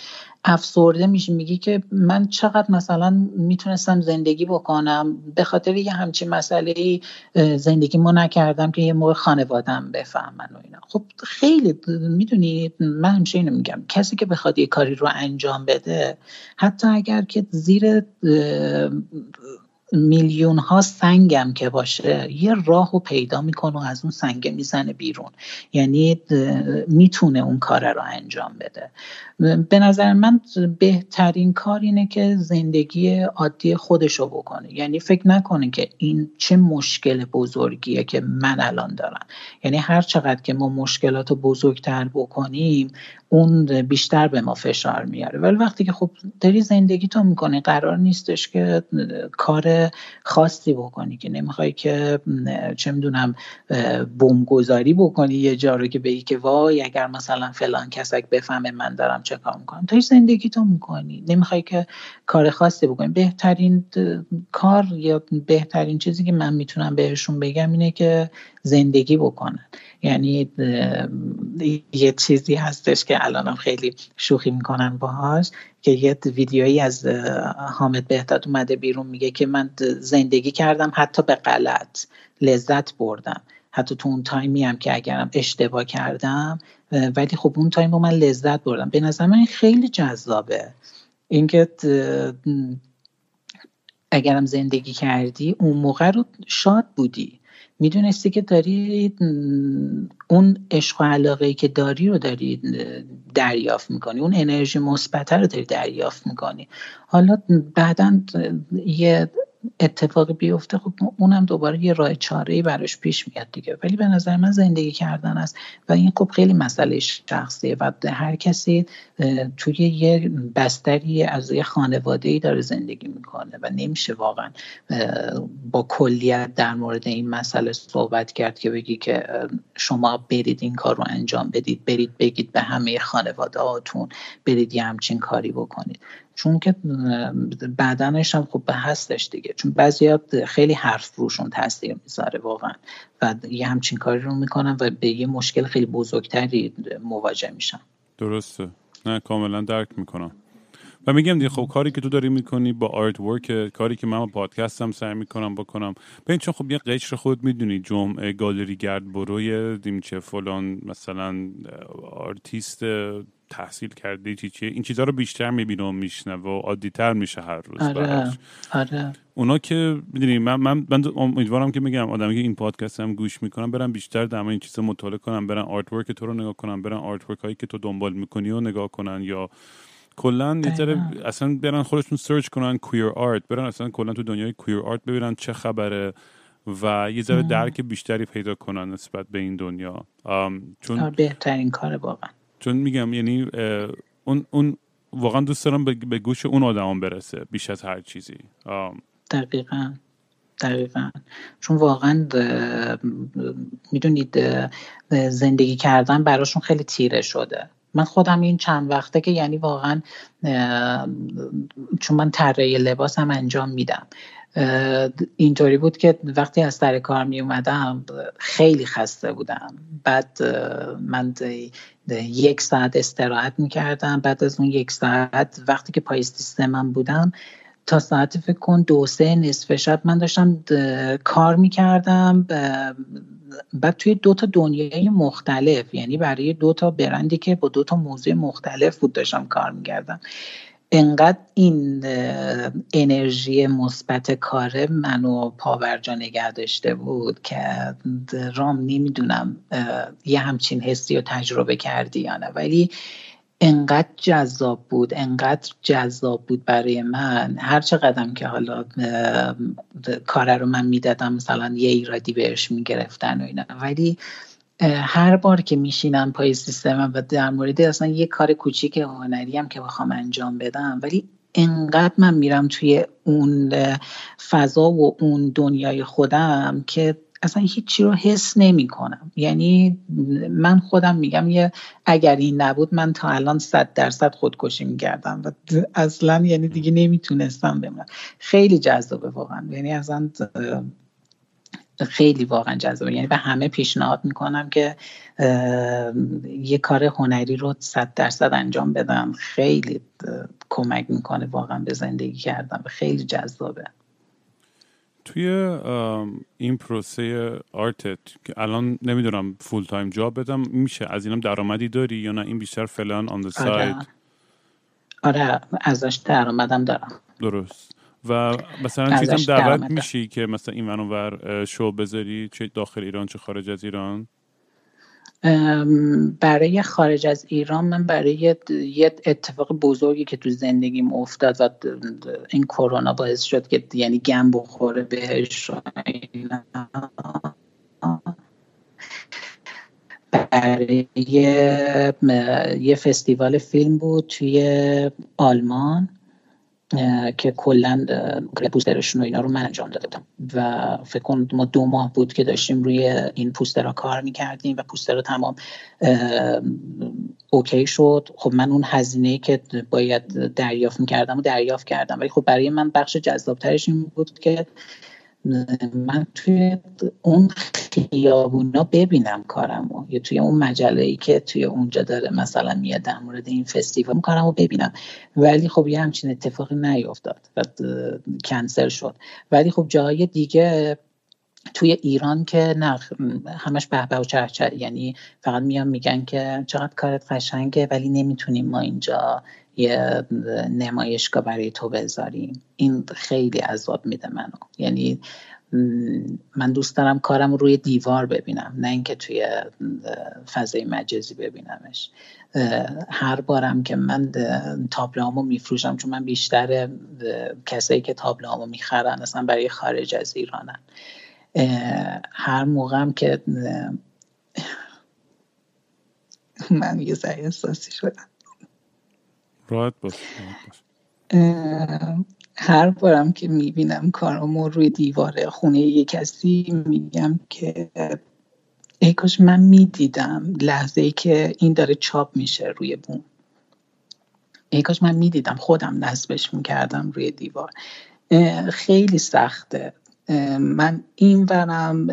افسرده میشی میگی که من چقدر مثلا می‌تونستم زندگی بکنم به خاطر یه همچین مسئله زندگی ما نکردم که یه موقع خانوادم بفهمن و اینا. خب خیلی می‌دونی من همیشه اینو میگم کسی که بخواد یه کاری رو انجام بده حتی اگر که زیر میلیون ها سنگم که باشه یه راه رو پیدا می‌کنه و از اون سنگ می‌زنه بیرون. یعنی می‌تونه اون کار رو انجام بده. به نظر من بهترین کار اینه که زندگی عادی خودشو بکنه. یعنی فکر نکنه که این چه مشکل بزرگیه که من الان دارم. یعنی هر چقدر که ما مشکلات بزرگتر بکنیم اون بیشتر به ما فشار میاره. ولی وقتی که خب داری زندگی تو می‌کنی قرار نیستش که کار خاصی بکنی که نمی‌خوای که چه می‌دونم بمبگذاری بکنی یه جا رو که بگی که وای اگر مثلا فلان کسک بفهمه من دارم چه کار می‌کنم داری زندگی تو می‌کنی. نمی‌خوای که کار خاصی بکنی. بهترین کار یا بهترین چیزی که من می‌تونم بهشون بگم اینه که زندگی بکنن. یعنی یه چیزی هستش که الانم خیلی شوخی می‌کنن باهاش که یه ویدیویی از حامد بهداد اومده بیرون میگه که من زندگی کردم حتی به غلط. لذت بردم. حتی تو اون تایمی هم که اگرم اشتباه کردم ولی خب اون تایم رو من لذت بردم. به نظر من خیلی جذابه. اینکه اگرم زندگی کردی اون موقع رو شاد بودی. می‌دونستی که داری اون عشق و علاقه که داری رو داری دریافت می‌کنی. اون انرژی مثبت رو داری دریافت می‌کنی. حالا بعدا یه اتفاقی بیفته خب اونم دوباره یه راه چاره ای براش پیش میاد دیگه. ولی به نظر من زندگی کردن است و این خب خیلی مسئله شخصیه و هر کسی توی یه بستری از یه خانواده ای داره زندگی می‌کنه و نمیشه واقعا با کلیت در مورد این مسئله صحبت کرد که بگی که شما برید این کار رو انجام بدید برید بگید به همه خانواده هاتون برید یه همچین کاری بکنید. چون که بدنش هم خب هستش دیگه. چون بعضیات خیلی حرف روشون تاثیر می‌ذاره واقعا. و یه همچین کاری رو می‌کنن و به یه مشکل خیلی بزرگتری مواجه میشن. درسته. نه کاملا درک می‌کنم. و میگم دیگه خب کاری که تو داری می‌کنی با آرت ورک کاری که من با پادکستم سعی می‌کنم بکنم. ببین چون خب یه قشر خود می‌دونی جمعه گالری گرد بروی دیمچه فلان مثلا آرتیست تحصیل کرده چی چیه این چیزها رو بیشتر می‌بینه و میشنوه و عادیتر میشه هر روز آره. آره. اونا که می‌دونی من من من امیدوارم که میگم آدمی که این پادکست هم گوش می‌کنم برن بیشتر در این چیزا مطالعه کنن برن artwork تو رو نگاه کنن برن artwork هایی که تو دنبال می‌کنی و نگاه کنن یا کلا یه ذره اصلا برن خودشون search کنن queer art برن اصلا کلا تو دنیای queer art ببینن چه خبره و یه ذره درک بیشتری پیدا کنن نسبت به این دنیا. چون بهترین کار واقعا. چون میگم یعنی اون اون واقعا دوست دارم به گوش اون آدم برسه بیش از هر چیزی. دقیقا. دقیقا. چون واقعا می‌دونید زندگی کردن براشون خیلی تیره شده. من خودم این چند وقته که یعنی واقعا چون من طراحی لباس هم انجام میدم. اینطوری بود که وقتی از سر کار می اومدم خیلی خسته بودم. بعد من یک ساعت استراحت می کردم. بعد از اون یک ساعت وقتی که پای سیستمم بودم تا ساعت فکر کن دو سه نصف شب من داشتم کار می‌کردم بعد توی دو تا دنیای مختلف یعنی برای دو تا برندی که با دو تا موضوع مختلف بود داشتم کار می‌کردم انقدر این انرژی مثبت کار منو پاورجا نگه داشته بود که رام نمی‌دونم یه همچین حسی رو تجربه کردی یا نه. ولی انقدر جذاب بود انقدر جذاب بود برای من. هر قدم که حالا کار رو من می‌دادم مثلا یه ایرادی بهش می‌گرفتن و اینا. ولی هر بار که میشینم پای سیستمم و در مورد اصلا یه کار کوچیک هنری هم که بخوام انجام بدم ولی انقدر من میرم توی اون فضا و اون دنیای خودم که اصلا هیچی رو حس نمی کنم یعنی من خودم میگم یه اگر این نبود من تا الان صد درصد خودکشی می‌کردم و اصلا یعنی دیگه نمی‌تونستم بمونم. خیلی جذابه واقعا. یعنی اصلا خیلی واقعا جذابه. یعنی به همه پیشنهاد می‌کنم که یه کار هنری رو صد درصد انجام بدم. خیلی کمک می‌کنه واقعا به زندگی کردم خیلی جذابه. توی این پروسه art ت که الان نمی‌دونم full-time job بدم میشه از اینم درآمدی داری یا نه؟ این بیشتر فلان آن آره. آره ازش درآمدم دارم. درست. و مثلا چیزم دعوت میشی که مثلا این ور شو بذاری چه داخل ایران چه خارج از ایران؟ برای خارج از ایران من برای یه اتفاق بزرگی که تو زندگیم افتاد و این کرونا باعث شد که یعنی گم بخوره بهش برای یه فستیوال فیلم بود توی آلمان. که کلا پوسترشون و اینا رو من انجام داده بودم و فکر کنم ما دو ماه بود که داشتیم روی این پوسترها کار می‌کردیم و پوستر تمام اوکی شد. خب من اون هزینه که باید دریافت می‌کردم و دریافت کردم. ولی خب برای من بخش جذابترش این بود که من توی اون خیابونا ببینم کارمو. یا توی اون مجله ای که توی اونجا داره مثلا میاد در مورد این فستیوال کارمو ببینم. ولی خب یه همچین اتفاقی نیفتاد و کنسل شد. ولی خب جای دیگه توی ایران که نه همش به و چه یعنی فقط میان میگن که چقدر کارت قشنگه ولی نمی‌تونیم ما اینجا یه نمایشگاه برای تو بذاریم این خیلی عذاب میده منو. یعنی من دوست دارم کارم روی دیوار ببینم نه اینکه توی فضای مجازی ببینمش. هر بارم که من تابلوهامو میفروشم چون من بیشتر کسایی که تابلوهامو می‌خرن اصلا برای خارج از ایرانن. هر موقعم که من یه ذره احساسی شدم. راحت باش هر بارم که می‌بینم کارامو روی دیوار خونه یک کسی میگم که ای کاش من می‌دیدم لحظه ای که این داره چاپ میشه روی بوم. ای کاش من می‌دیدم خودم نصبش می‌کردم روی دیوار. خیلی سخته. من این ورم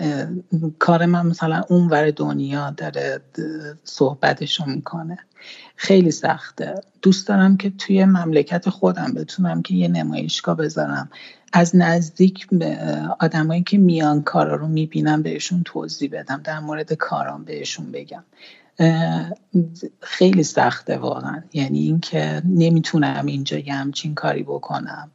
کار من مثلا اون ور دنیا داره صحبتشو می‌کنه. خیلی سخته. دوست دارم که توی مملکت خودم بتونم که یه نمایشگاه بذارم. از نزدیک آدمایی که میان کارا رو می‌بینم بهشون توضیح بدم در مورد کارام بهشون بگم. خیلی سخته واقعا. یعنی اینکه نمی‌تونم اینجا یه همچین کاری بکنم.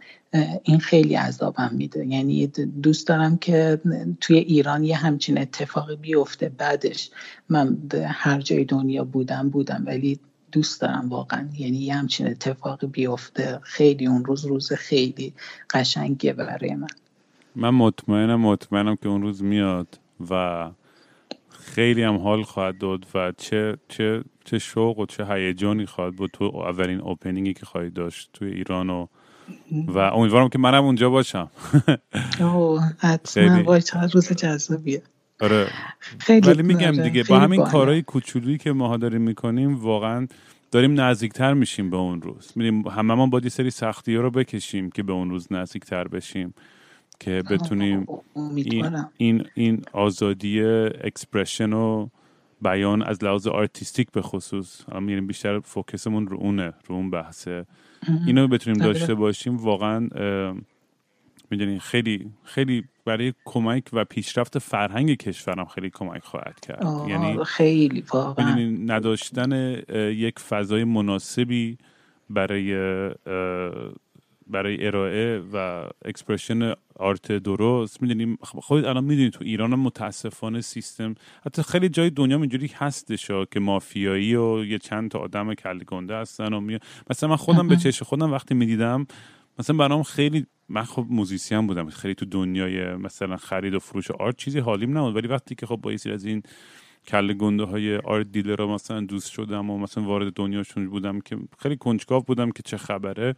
این خیلی عذابم میده. یعنی دوست دارم که توی ایران یه همچین اتفاقی بیفته. بعدش من هر جای دنیا بودم بودم. ولی دوست دارم واقعا. یعنی یه همچین اتفاقی بیفته. خیلی اون روز روز خیلی قشنگیه برای من. من مطمئنم مطمئنم که اون روز میاد و خیلی هم حال خواهد داد و چه چه چه شوق و چه هیجانی خواهد بود تو اولین اوپنینگی که خواهی داشت توی ایران و و امیدوارم که منم اونجا باشم. اوه حتما روز جذابیه. آره. ولی میگم دیگه با همین کارهای کوچولویی که ماها داریم می‌کنیم واقعا داریم نزدیکتر میشیم به اون روز. میریم هممون با یه سری سختی ها رو بکشیم که به اون روز نزدیکتر بشیم که بتونیم این, این, این آزادی expression و بیان از لحاظ artistic به خصوص میریم بیشتر focus مون رو اونه رو اون بحثه. اینو بتونیم آره. داشته باشیم واقعا می‌دونین خیلی خیلی برای کمک و پیشرفت فرهنگ کشورم خیلی کمک خواهد کرد. یعنی خیلی واقعا. نداشتن یک فضای مناسبی برای برای ارائه و expression art درست. می‌دونیم خودت الان می‌دونی تو ایران متاسفانه سیستم حتی خیلی جای دنیا اینجوری هستش که مافیایی و یه چند تا آدم کلی گنده هستن و می... مثلا من خودم به چش خودم وقتی می‌دیدم مثلا برام خیلی من خب musician بودم خیلی تو دنیای مثلا خرید و فروش art چیزی حالیم نبود ولی وقتی که خب با از این کله گنده های art dealer رو مثلا دوست شدم و مثلا وارد دنیاشون بودم که خیلی کنجکاو بودم که چه خبره.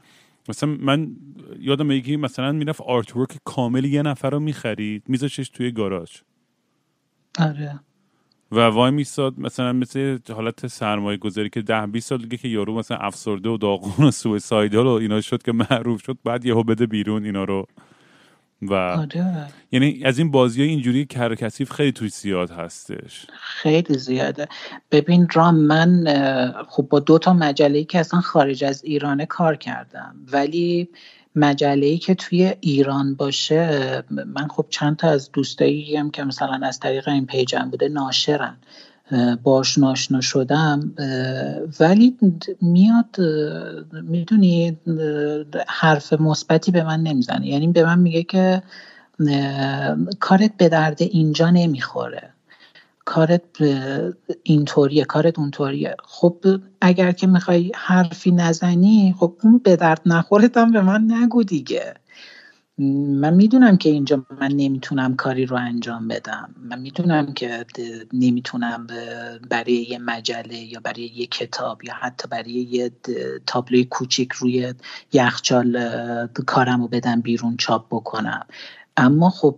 مثلا من یادم یکی مثلا می‌رفت آرت ورک کامل یه نفر رو می‌خرید میذاشش توی گاراژ. آره. و وای میستاد مثلا مثل حالت سرمایه گذاری که ده 20 سال دیگه که یارو مثلا افسرده و داغون و سویسایدال و اینا شد که معروف شد بعد یهو بده بیرون اینا رو. و آره. یعنی از این بازی های اینجوری کرکسیف خیلی توی زیاد هستش. خیلی زیاده. ببین رام من خب با دو تا مجله که اصلا خارج از ایرانه کار کردم ولی مجله ای که توی ایران باشه من خب چند تا از دوستایی هم که مثلا از طریق این پیجم بوده ناشرن باش ناشنا شدم ولی میاد می‌دونی حرف مثبتی به من نمی‌زنه. یعنی به من میگه که کارت به درد اینجا نمی‌خوره. کارت اینطوریه کارت اونطوریه. خب اگر که می‌خوای حرفی نزنی خب اون به درد نخورت هم به من نگو دیگه. من می‌دونم که اینجا من نمی‌تونم کاری رو انجام بدم. من می‌دونم که نمی‌تونم برای یه مجله یا برای یه کتاب یا حتی برای یه تابلوی کوچیک روی یخچال کارم رو بدم بیرون چاپ بکنم. اما خب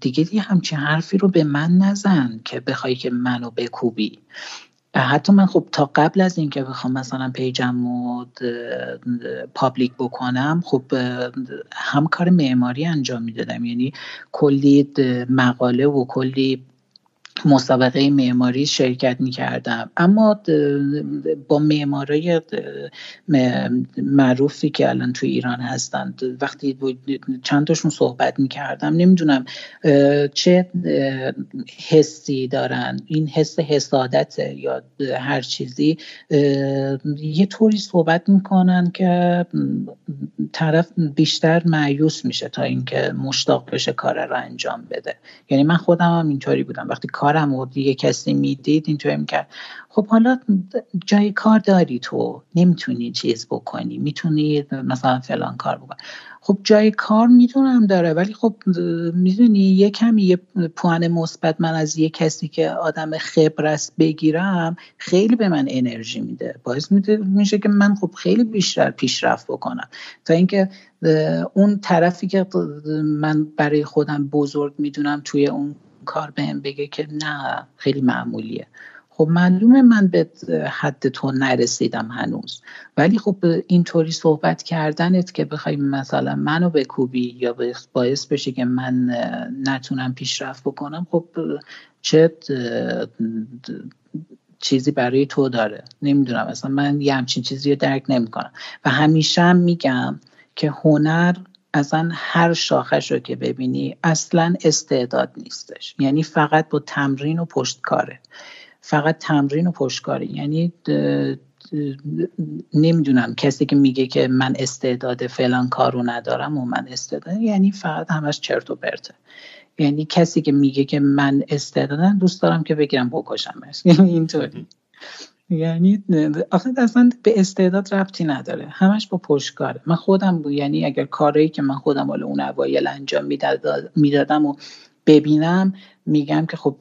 دیگه دیگه همچین حرفی رو به من نزن که بخوای که منو بکوبی. حتی من خب تا قبل از اینکه بخوام مثلا پیجم رو پابلیک بکنم خب هم کار معماری انجام می‌دادم. یعنی کلی مقاله و کلی مسابقه معماری شرکت می کردم اما با معمارای معروفی که الان تو ایران هستند وقتی چند تاشون صحبت می کردم نمی‌دونم چه حسی دارن. این حس حسادت یا هر چیزی. یه طوری صحبت می‌کنن که طرف بیشتر معیوس میشه تا اینکه مشتاق بشه کار رو انجام بده. یعنی من خودم هم اینطوری بودم. وقتی کارم و دیگه کسی می‌دید اینطوری می‌کرد. خب حالا جای کار داری تو نمی‌تونی چیز بکنی می‌تونی مثلا فلان کار بکنی. خب جای کار می‌تونم داره ولی خب می‌دونی یه کمی یه پوان مثبت من از یه کسی که آدم خبرست بگیرم خیلی به من انرژی میده. باعث میشه که من خب خیلی بیشتر پیشرفت بکنم. تا اینکه اون طرفی که من برای خودم بزرگ می‌دونم توی اون کار بهم بگه که نه خیلی معمولیه. خب معلومه من به حد تو نرسیدم هنوز. ولی خب اینطوری صحبت کردنت که بخوای مثلا منو بکوبی یا باعث بشه که من نتونم پیشرفت بکنم خب چه چیزی برای تو داره. نمی‌دونم اصلا من یه همچین چیزی رو درک نمی‌کنم. و همیشه هم میگم که هنر اصلا هر شاخش رو که ببینی اصلا استعداد نیستش. یعنی فقط با تمرین و پشتکاره. فقط تمرین و پشتکاره. یعنی نمی‌دونم کسی که میگه که من استعداد فلان کارو ندارم و من استعداد یعنی فقط همش چرت و پرته. یعنی کسی که میگه که من استعدادم دوست دارم که بگیرم بکشمش. یعنی اینطوری. یعنی آخه اصلا به استعداد ربطی نداره. همش با پشتکاره. من خودم بود یعنی اگر کاری که من خودم حالا اون اوایل انجام می‌دادم و ببینم میگم که خب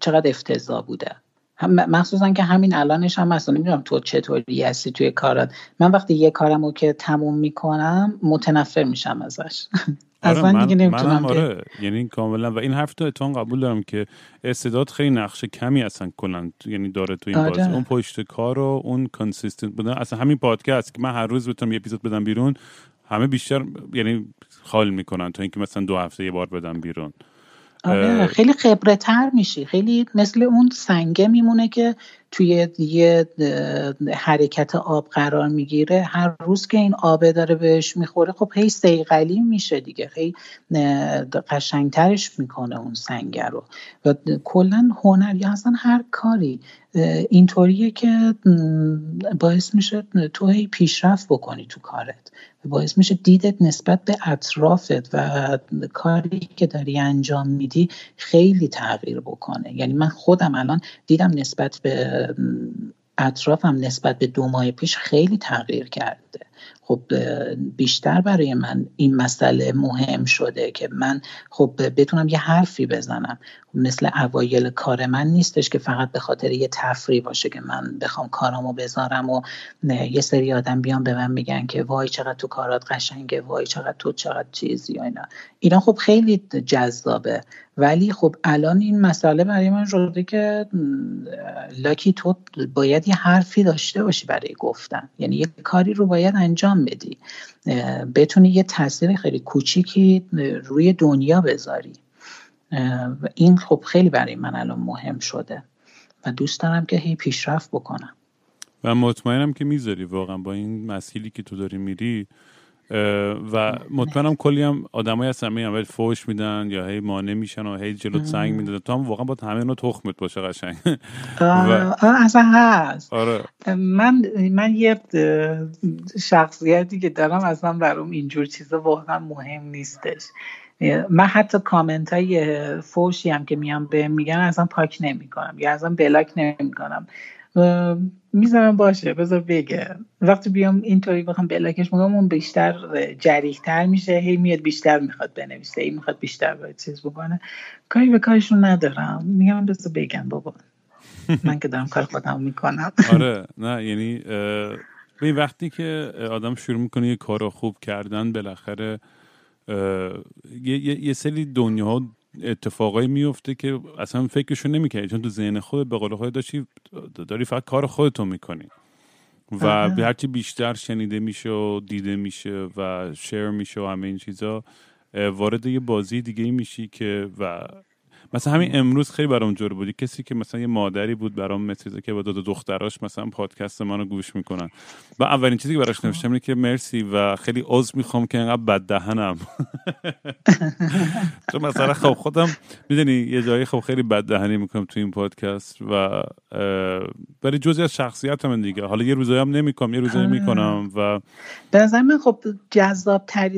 چقدر افتضاح بوده. مخصوصا که همین الانش هم هست. نمی‌دونم تو چطوری هستی توی کارات. من وقتی یه کارم رو که تموم می‌کنم متنفر میشم ازش. آره من, دیگه نمی‌تونم آره. یعنی کاملا. و این حرف تو اتون قبول دارم که استعداد خیلی نقش کمی اصلا کلا یعنی داره تو این آره. بازی. اون پشت کار و اون کنسیستنت بودن. اصلا همین پادکست که من هر روز بتونم یه اپیزود بدم بیرون همه بیشتر یعنی خال می‌کنن تا اینکه مثلا دو هفته یه بار بدم بیرون. آره خیلی خبره تر میشی. خیلی مثل اون سنگه میمونه که توی یه حرکت آب قرار می‌گیره. هر روز که این آبه داره بهش می‌خوره خب هی سیقلی میشه دیگه. خیلی قشنگترش می‌کنه اون سنگه رو. و کلا هنر یا اصلا هر کاری اینطوریه که باعث میشه تو هی پیشرفت بکنی تو کارت. باعث میشه دیدت نسبت به اطرافت و کاری که داری انجام میدی خیلی تغییر بکنه. یعنی من خودم الان دیدم نسبت به اطرافم نسبت به دو ماه پیش خیلی تغییر کرده. خب بیشتر برای من این مسئله مهم شده که من خب بتونم یه حرفی بزنم. مثل اوایل کار من نیستش که فقط به خاطر یه تفریح باشه که من بخوام کارامو بذارم و یه سری آدم بیان به من میگن که وای چقدر تو کارات قشنگه وای چقدر تو چقدر چیزی اینا. اینا خب خیلی جذابه. ولی خب الان این مسئله برای من شده که لاکی تو باید یه حرفی داشته باشی برای گفتن. یعنی یه کاری رو باید انجام بدی. بتونی یه تاثیر خیلی کوچیکی روی دنیا بذاری. این خب خیلی برای من الان مهم شده. و دوست دارم که هی پیشرفت بکنم. و مطمئنم که می‌ذاری واقعا با این مسئله که تو داری میری و مطمئنم کلی هم آدمایی هستن میگن فوش میدن یا هی مانع میشن و هی جلو سنگ میدن. تو هم واقعا با همه نوع تخمت باشه قشنگ. اصلا هست. آره. من من یه شخصیتی که دارم اصلا برام اینجور چیزا واقعا مهم نیستش. من حتی کامنت های فوشی هم که میام به میگن اصلا پاک نمی کنم یا اصلا بلاک نمی می‌زنم باشه بذار بگه. وقتی بیام اینطوری بخوام بلاکش میگم اون بیشتر جریحتر میشه. هی میاد بیشتر می‌خواد بنویسه هی می‌خواد بیشتر باید چیز بکنه. کاری به کارشون ندارم. میگم بذار بگم بابا. من که دارم کار خودم می‌کنم. آره نه یعنی به وقتی که آدم شروع می‌کنه یه کار خوب کردن بالاخره یه, یه سری دنیا اتفاقایی میفته که اصلا فکرشو نمی‌کردی. چون تو ذهن خود به قول خود داشتی داری فقط کار خودتو می‌کنی. و به هرچی بیشتر شنیده میشه و دیده میشه و شیر میشه و همه این چیزا وارد یه بازی دیگه میشی که و مثلا همین امروز خیلی برام جور بودی. کسی که مثلا یه مادری بود برام مثل که با دو دختراش مثلا پادکست منو گوش می‌کنن. و اولین چیزی که براش. نوشتم اینه که مرسی و خیلی عذر می‌خوام که اینقدر بد دهنم چون مثلا خب خودم می‌دونی یه جایی خب خیلی بد دهنی می‌کنم تو این پادکست و برای جزی از شخصیت من دیگه. حالا یه روزایی هم نمی‌کنم یه روزایی می‌کنم و به نظر من خب جذاب تر,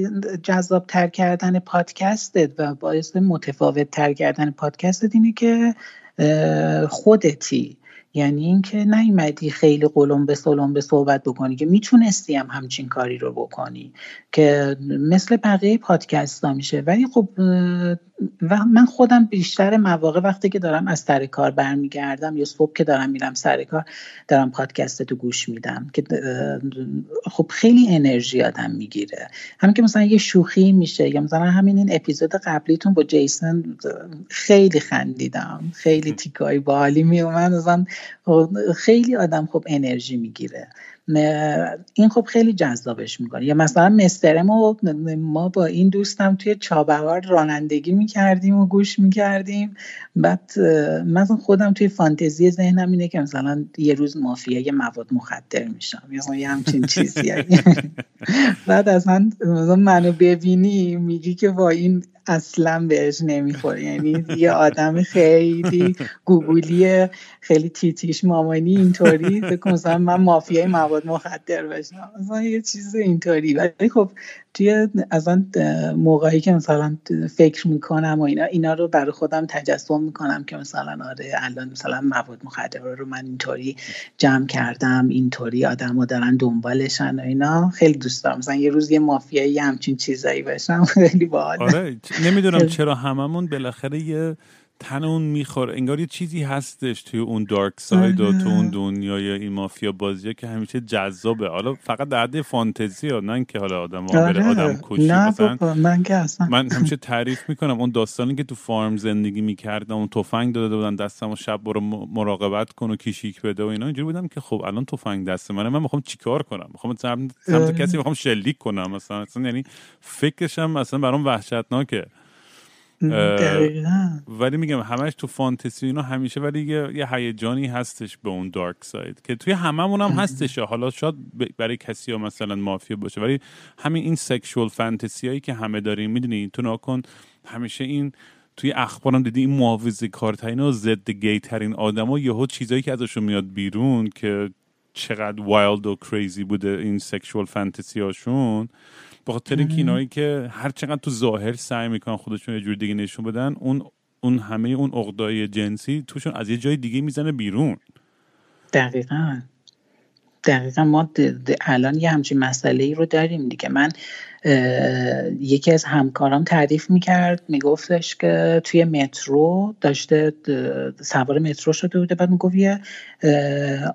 جذاب تر کردن پادکستت و باعث متفاوت تر کردن پادکست اینه که خودتی. یعنی اینکه نیومدی خیلی قلم به سلم به صحبت بکنی که می‌تونستی هم همچین کاری رو بکنی که مثل بقیه پادکست ها میشه. ولی خب و من خودم بیشتر مواقع وقتی که دارم از سر کار برمیگردم یا صبح که دارم میرم سر کار دارم پادکست تو گوش میدم که خب خیلی انرژی آدم می‌گیره. همین که مثلا یه شوخی میشه یا مثلا همین این اپیزود قبلیتون با جیسن خیلی خندیدم. خیلی تیکایی بالی میومد مثلا خیلی آدم خب انرژی می‌گیره. این خب خیلی جذابش می‌کنه. یا مثلا مسترم و ما با این دوستم توی چابهار رانندگی می‌کردیم و گوش می‌کردیم. بعد مثلا خودم توی فانتزی ذهنم اینه که مثلا یه روز مافیا یه مواد مخدر میشم. یا یه همچین چیزی بعد اصلا منو ببینی میگی که با این اصلا بهش نمی‌خوره. یعنی یه آدم خیلی گوگولی خیلی تیتیش مامانی اینطوری. مثلا من مافیای مواد مخدر بشم مثلا یه چیز اینطوری. ولی خب توی از آن موقعی که مثلا فکر می‌کنم و اینا اینا رو برای خودم تجسم می‌کنم که مثلا آره الان مثلا مواد مخدر رو من اینطوری جمع کردم اینطوری آدم دارن دنبالشن و اینا. خیلی دوست دارم. مثلا یه روز یه مافیایی همچین چیزایی بشم خیلی باحال. آره نمی‌دونم چرا هممون بالاخره یه تن اون می‌خوره. انگار یه چیزی هستش توی اون دارک ساید و تو اون دنیای این مافیا بازیه که همیشه جذابه. حالا فقط در حد فانتزی ها نه اینکه حالا آدم آره. آدم کشی مثلا. من که اصلا من همیشه تعریف می‌کنم اون داستانی که تو فارم زندگی می‌کردم اون تفنگ داده بودن دستم و شب برو مراقبت کن و کیشیک بده و اینا. اینجوری بودم که خب الان تفنگ دست منه. من می‌خوام چیکار کنم؟ می‌خوام سمت آره. کسی می‌خوام شلیک کنم مثلا. اصلا یعنی فکرشم مثلا برام وحشتناکه. ولی میگم همش تو فانتزی اینا همیشه ولی یه, یه هیجانی هستش به اون دارک ساید که توی هممون هم هستش حالا شاید برای کسی ها مثلا مافیا باشه ولی همین این sexual fantasy هایی که همه داریم می‌دونی؟ تو ناکن همیشه این توی اخبارم دیدی این محافظه کارترین و ضد گی ترین آدما یهو چیزایی که ازشون میاد بیرون که چقدر wild و crazy بوده این sexual fantasy هاشون. به خاطر اینکه که هر چقدر تو ظاهر سعی می‌کنن خودشون یه جور دیگه نشون بدن اون اون همه اون عقدای جنسی توشون از یه جای دیگه می‌زنه بیرون. دقیقا. دقیقا ما الان یه همچین مسئله ای رو داریم دیگه. من یکی از همکارام تعریف می‌کرد میگفتش که توی مترو داشته سوار مترو شده بوده. بعد می‌گفت یه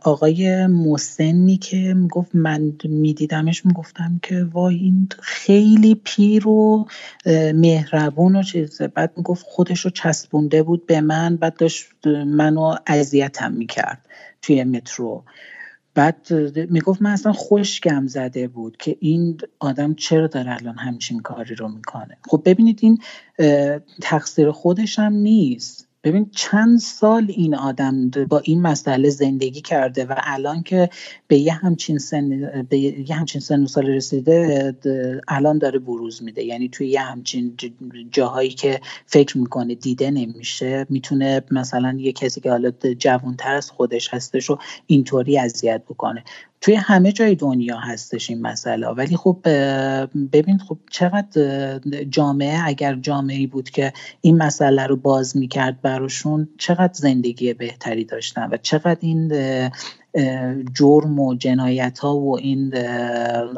آقای مسنی که می‌گفت من میدیدمش می‌گفتم که وای این خیلی پیر و مهربون و چیزه. بعد می‌گفت خودش رو چسبونده بود به من بعد داشت منو اذیتم می‌کرد توی مترو. بعد می‌گفت من اصلا خوشگم زده بود که این آدم چرا داره الان همچین کاری رو می‌کنه. خب ببینید این تقصیر خودش هم نیست. ببین چند سال این آدم با این مسئله زندگی کرده و الان که به یه همچین سن به یه همچین سن سال رسیده الان داره بروز میده. یعنی توی یه همچین جاهایی که فکر می‌کنه دیده نمیشه می‌تونه مثلا یه کسی که حالا جوانتر از خودش هستش و اینطوری اذیت بکنه. توی همه جای دنیا هستش این مسئله. ولی خب ببین خب چقدر جامعه اگر جامعه بود که این مسئله رو باز می‌کرد براشون چقدر زندگی بهتری داشتن و چقدر این جرم و جنایت ها و این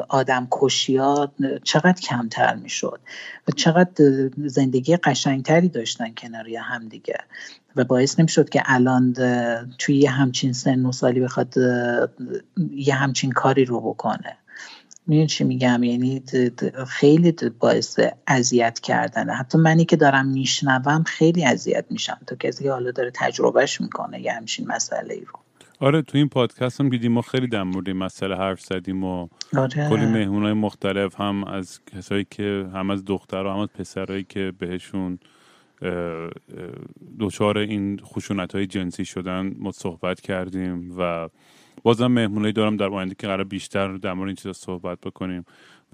آدم کشی ها چقدر کمتر می‌شد و چقدر زندگی قشنگتری داشتن کناری هم دیگه. و باعث نمی‌شد که الان توی یه همچین سن و سالی بخواد یه همچین کاری رو بکنه. می‌دونی چی میگم؟ یعنی خیلی باعث اذیت کردنه. حتی منی که دارم میشنوم خیلی اذیت میشم. تو کسی که حالا داره تجربهش می‌کنه یه همچین مسئله ای رو. آره تو این پادکست هم دیدیم ما خیلی در مورد مسئله حرف زدیم و آره. کلی مهمون مختلف هم از کسایی که هم از دختر و هم از پسرهایی که بهشون دچار این خشونت های جنسی شدن ما صحبت کردیم و بازم مهمونایی دارم در آینده که قرار بیشتر در مورد این چیزا صحبت بکنیم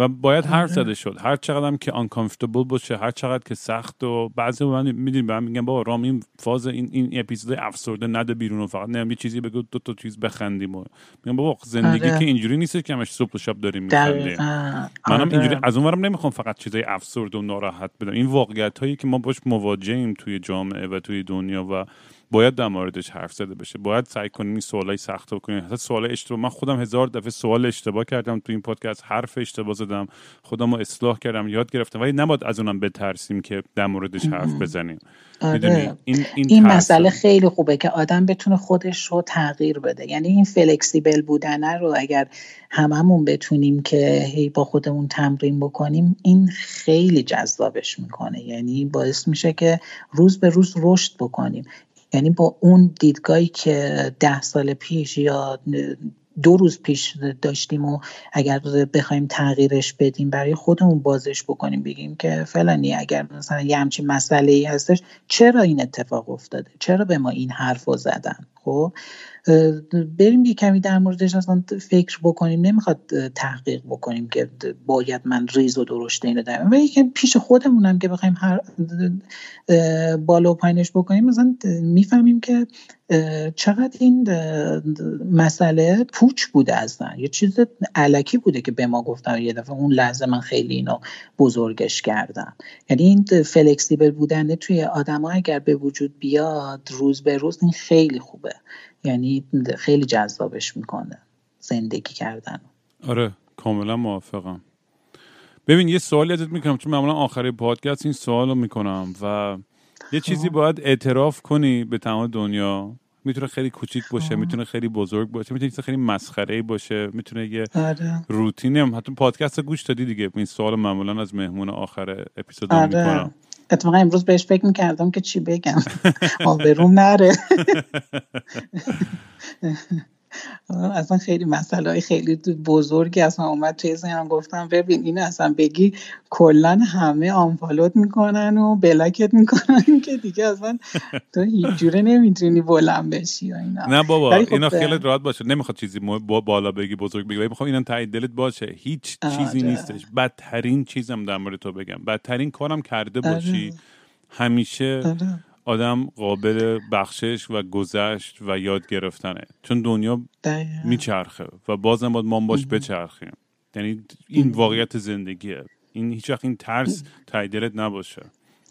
و باید حرف زده شد. هر چقدر هم که uncomfortable باشه هر چقدر که سخت و بعضی من می‌دونیم به من میگن بابا رام این فاز این این اپیزود افسرده نده بیرون و فقط نه یه چیزی بگو دو تا چیز بخندیم. و میگم بابا زندگی آره. که اینجوری نیست که همش صبح و شب داریم میخندیم. منم آره. اینجوری از اونورم نمی‌خوام فقط چیزای افسرده و ناراحت بدم. این واقعیت هایی که ما باش مواجهیم توی جامعه و توی دنیا و باید در موردش حرف زده بشه باید سعی کنیم این سوالای سخت کنیم حتی سوال اشتباه من خودم هزار دفعه سوال اشتباه کردم تو این پادکست حرف اشتباه زدم خودم رو اصلاح کردم یاد گرفتم. ولی نباید از اونم بترسیم که در موردش حرف بزنیم. آره. این, این, مسئله خیلی خوبه که آدم بتونه خودش رو تغییر بده. یعنی این فلکسیبل بودنه رو اگر هممون بتونیم که هی با خودمون تمرین بکنیم این خیلی جذابش می‌کنه. یعنی باعث میشه که روز به روز رشد بکنیم. یعنی با اون دیدگاهی که ده سال پیش یا دو روز پیش داشتیم و اگر بخوایم تغییرش بدیم برای خودمون بازش بکنیم بگیم که فلانی اگر مثلا یه همچین مسئله ای هستش چرا این اتفاق افتاده؟ چرا به ما این حرف رو زدن؟ خب بریم یه کمی در موردش اصلا فکر بکنیم. نمی‌خواد تحقیق بکنیم که باید من ریز و درشت اینو دارم. و یکم پیش خودمونم که بخوایم هر بالا و پایینش بکنیم مثلا می‌فهمیم که چقدر این مسئله پوچ بوده اصلا. یه چیز علکی بوده که به ما گفتن یه دفعه اون لحظه من خیلی اینو بزرگش کردم. یعنی این فلکسیبل بودن توی آدم اگر به وجود بیاد روز به روز این خیلی خوبه. یعنی خیلی جذابش می‌کنه زندگی کردن. آره کاملا موافقم. ببین یه سوالی ازت می‌کنم چون معمولا آخر پادکست این سوال رو می‌کنم و یه چیزی باید اعتراف کنی به تمام دنیا. می‌تونه خیلی کوچیک باشه می‌تونه خیلی بزرگ باشه می‌تونه خیلی مسخره باشه می‌تونه یه آره. روتینی هم. حتی پادکست گوش دادی دیگه. این سوال معمولا از مهمون آخر اپیزود آره. می‌کنم. اتفاقا امروز بهش فکر می‌کردم که چی بگم. آبروم نره. اصلا خیلی مسئله های خیلی بزرگی اصلا اومد توی ذهنم. گفتم ببین این اصلا بگی کلا همه آنفالوت می‌کنن و بلاکت می‌کنن که دیگه اصلا تو هیچ جوره نمی‌تونی بلند بشی و اینا. نه بابا خب اینا خیلی راحت باشه. نمی‌خواد چیزی با- بالا بگی بزرگ بگی. می‌خوام اینا تایید دلت باشه. هیچ چیزی آره. نیستش. بدترین چیزم در مورد تو بگم. بدترین کارم کرده آره. باشی. همیشه آره. آدم قابل بخشش و گذشت و یاد گرفتنه. چون دنیا. میچرخه و بازم باید ما باش بچرخیم. یعنی این واقعیت زندگیه. این هیچ وقت این ترس تایید دلت نباشه.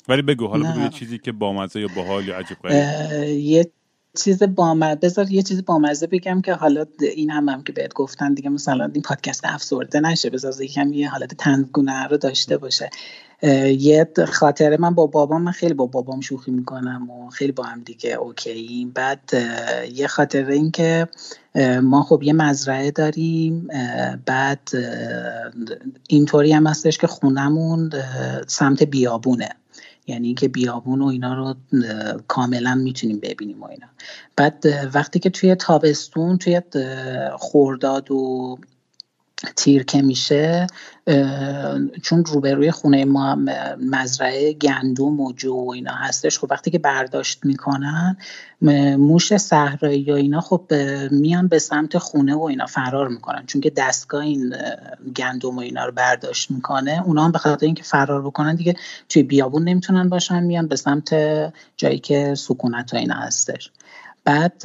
ولی بگو حالا بگو. یه چیزی که بامزه یا باحال یا عجیب غریب. چیز بامزه بذار یه چیز بامزه بگم که حالا این هم هم که بهت گفتن دیگه مثلا این پادکست افسرده نشه بذار یکم یه حالت تنزگونه رو داشته باشه. یه خاطره من با بابام من خیلی با بابام شوخی می‌کنم و خیلی با هم دیگه اوکییم بعد یه خاطره این که ما خب یه مزرعه داریم بعد اینطوری هم هستش که خونمون سمت بیابونه. یعنی اینکه بیابون و اینا رو کاملا می‌تونیم ببینیم و اینا. بعد وقتی که توی تابستون توی خورداد و تیر که میشه چون روبروی خونه ما مزرعه گندم و جو و اینا هستش خب وقتی که برداشت می‌کنن موش صحرایی یا اینا خب میان به سمت خونه و اینا فرار می‌کنن. چون که دستگاه این گندم و اینا رو برداشت می‌کنه اونا هم به خاطر اینکه فرار بکنن دیگه توی بیابون نمی‌تونن باشن میان به سمت جایی که سکونت و اینا هستش. بعد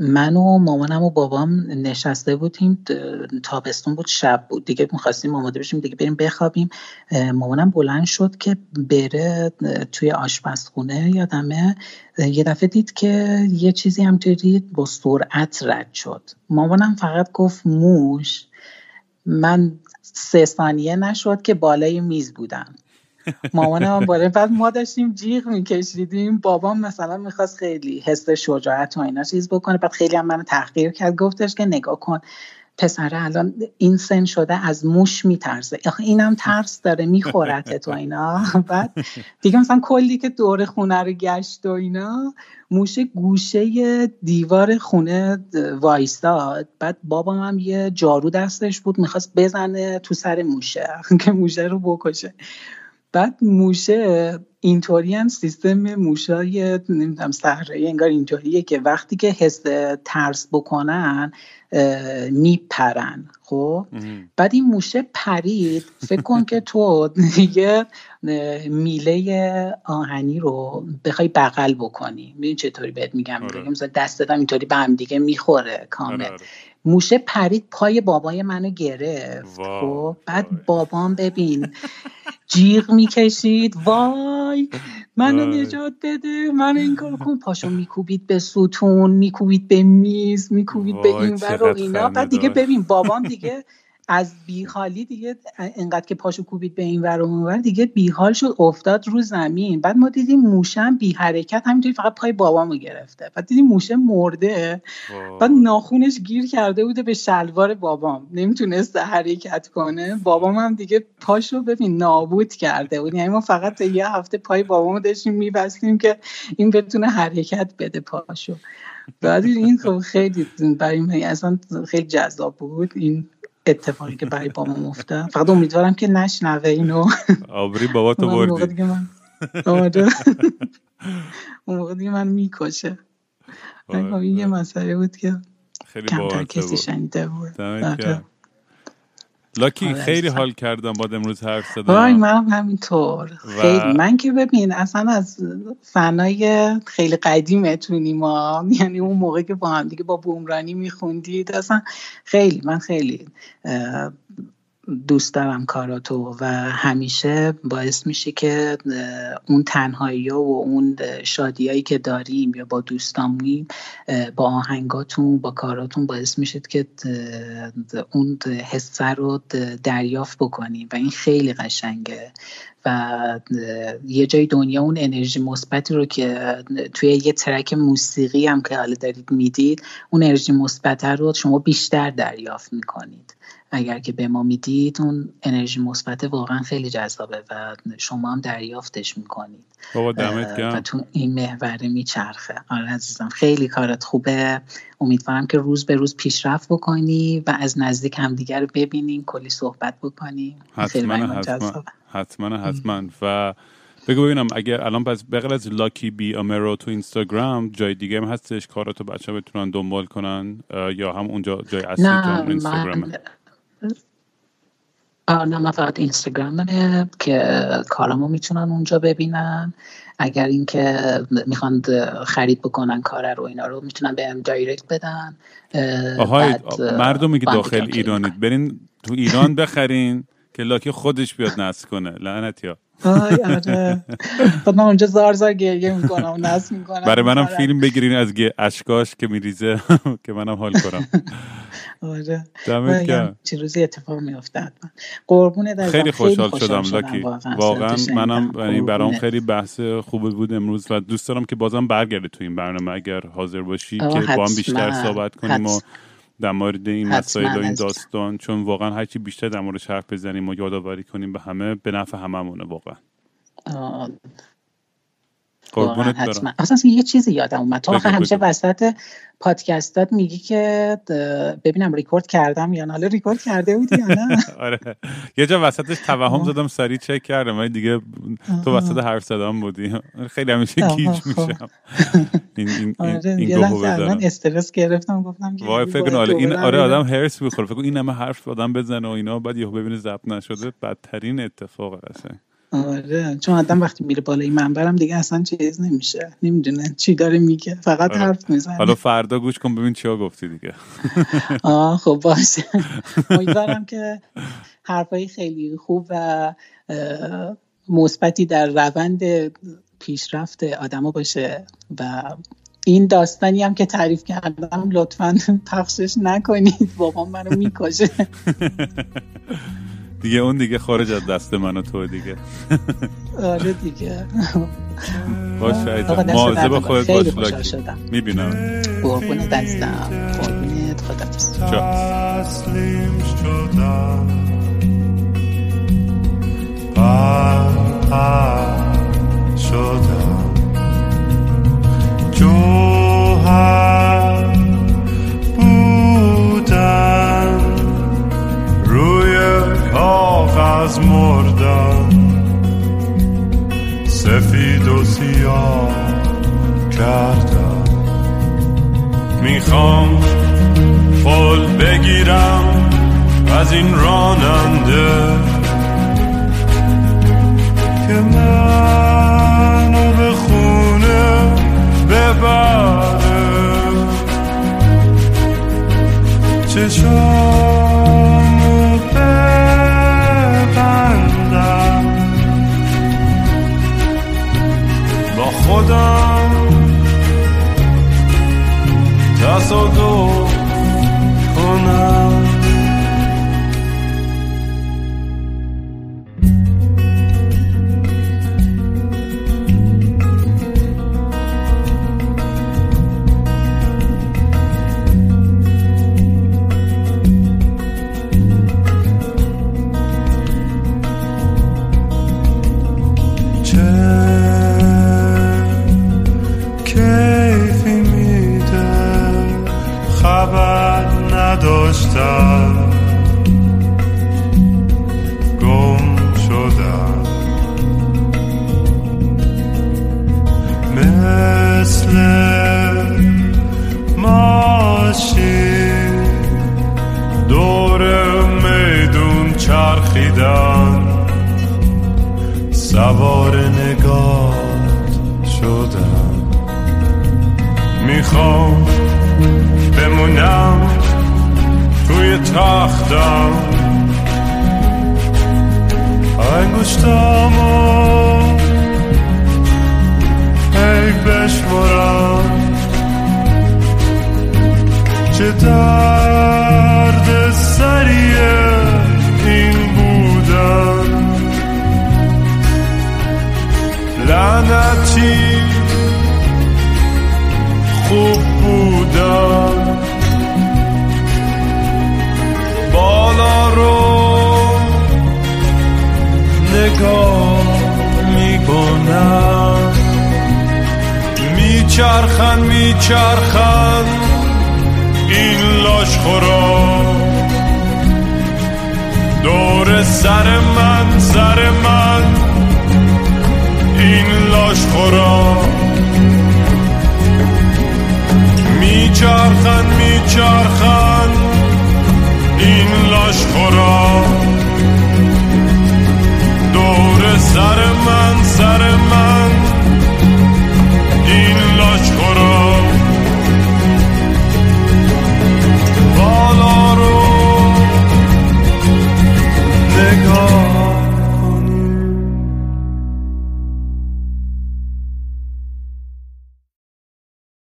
من و مامانم و بابام نشسته بودیم تابستون بود شب بود. دیگه می‌خواستیم آماده بشیم دیگه بریم بخوابیم. مامانم بلند شد که بره توی آشپزخونه یادمه. یه دفعه دید که یه چیزی همطوری با سرعت رد شد. مامانم فقط گفت موش من سه ثانیه نشد که بالای میز بودم. مامانم بالا بعد ما داشتیم جیغ میکشیدیم. بابام مثلا می‌خواست خیلی حس شجاعت و اینا چیز بکنه. بعد خیلی هم منو تحقیر کرد. گفتش که نگاه کن پسره الان این سن شده از موش میترسه. آخه اینم ترس داره میخورتت و اینا. بعد دیگه مثلا کلی که دور خونه رو گشت و اینا موشه گوشه دیوار خونه وایستاد. بعد بابام هم یه جارو دستش بود می‌خواست بزنه تو سر موشه که موشه رو بکشه. بعد موشه اینطوری هم سیستم موشای نمی‌دونم صحرایی انگار اینطوریه که وقتی که حس ترس بکنن میپرن خب. بعد این موشه پرید فکر کن که تو دیگه میله آهنی رو بخوای بغل بکنی می‌دونی چطوری بهت میگم آره. مثلا دستت هم اینطوری به هم دیگه می‌خوره کامل آره، آره. موشه پرید پای بابای منو گرفت خب بعد. بابام ببین جیغ می‌کشید وای منو. نجات بده منو این کار کن پاشو میکوبید به ستون میکوبید به میز میکوبید به این ور و اینا بعد دیگه. ببین بابام دیگه از بیحالی دیگه انقدر که پاشو کوبید به این ور و اون ور دیگه بیحال شد افتاد رو زمین. بعد ما دیدیم موشه هم بی حرکت همینطوری فقط پای بابامو گرفته. بعد دیدیم موشه مرده. بعد ناخونش گیر کرده بوده به شلوار بابام. نمی‌تونست حرکت کنه. بابام هم دیگه پاشو ببین نابود کرده بود. یعنی ما فقط تا یه هفته پای بابامو داشتیم میبستیم که این بتونه حرکت بده پاشو. بعد این خب خیلی برای من اصلا خیلی جذاب بود. این اتفاقی که برای بابام افتاد. فقط امیدوارم که نشنوه اینو. آبری اون موقع بردی آره. اون موقع دیگه من می‌کشه. خب یه. مسئله بود که خیلی کمتر کسی شنیده بود. لاکی آره، خیلی. حال کردم با امروز حرف وای زدم منم همینطور. و- خیلی من که ببین اصلا از فنای خیلی قدیمتونی ما. یعنی اون موقع که با هم دیگه با بومرانی میخوندید اصلا خیلی من خیلی دوست دارم کاراتو و همیشه باعث میشه که اون تنهایی ها و اون شادیایی که داریم یا با دوستامیم با آهنگاتون با کاراتون باعث میشه که اون حسه رو دریافت بکنیم و این خیلی قشنگه و یه جای دنیا اون انرژی مثبتی رو که توی یه ترک موسیقی هم که حالا دارید می‌دید اون انرژی مثبت رو شما بیشتر دریافت می‌کنید. اگر که به ما می‌دید اون انرژی مثبت واقعا خیلی جذابه و شما هم دریافتش می‌کنید. بابا دمت و تو این محوره میچرخه. آره عزیزم خیلی کارت خوبه. امیدوارم که روز به روز پیشرفت بکنی و از نزدیک همدیگر رو ببینیم کلی صحبت بکنیم حتما حتما حتما حتما. و بگو ببینم اگر الان پس بغیر از لاکی بی امرو تو اینستاگرام جای دیگه هم هستش کاراتو بچه بتونن دنبال کنن یا هم اونجا جای اصلی تو اینستاگرام نه من فقط اینستاگرام که کارامو می‌تونن اونجا ببینن. اگر اینکه می‌خوان خرید بکنن کار رو اینا رو می‌تونن به دایرکت بدن. آهای مردمی که داخل ایرانید. برین تو ایران بخرین که لاکی خودش بیاد نصب کنه. لعنت یا آی آره. من اونجا زار زار گریه می‌کنم و نصب می‌کنم. برای منم فیلم بگیرین از اشکاش که میریزه که منم حال کنم. آره. دمت چه روزی اتفاق میافتد قربون خیلی خوشحال شدم لاکی واقعا منم یعنی برام خیلی بحث خوبی بود امروز و دوست دارم که بازم برگرده تو این برنامه اگر حاضر باشی که با هم بیشتر صحبت کنیم و در مورد این مسائل و این داستان چون واقعا هرچی بیشتر در موردش حرف بزنیم و یادآوری کنیم به همه به نفع هممونه واقعا. قربونت برم. اصلا یه چیزی یادم اومد. تو همیشه وسط پادکستات میگی که ببینم ریکورد کردم یا نه. حالا ریکورد کرده بودی یا نه؟ آره. یه جا وسطش توهم زدم سری چک کردم ولی دیگه تو وسط حرف زدم بودی. خیلی همیشه گیج خب. میشم. این این آره، این استرس گرفتم گفتم وای فکر آره این آره آدم هرس می‌خوره. فکر این همه حرف آدم بزنه و اینا بعد یهو ببینه ضبط نشده. بدترین اتفاق قشنگ. آره. چون آدم وقتی میره بالای منبرم دیگه اصلا چیز نمیشه. نمی‌دونه چی داره میگه. فقط آره. حرف می‌زنه. حالا فردا گوش کن ببین چیا گفتی دیگه. آه خب باشه. امیدوارم که حرفایی خیلی خوب و مثبتی در روند پیشرفت آدما باشه و این داستانی هم که تعریف کردم لطفا پخشش نکنید. بابا منو می‌کشه. دیگه اون دیگه خارج از دست من و تو دیگه. آره دیگه. باش شاید. مواظب خودت باش لاکی می‌بینم. قربونت عزیزم. قربونت. خدا تسلیم شدم. شدم. جوهر از مردم سفید و سیاه کردم می‌خوام فل بگیرم از این راننده که منو به خونه ببره. چشامو خودم تصادف کنم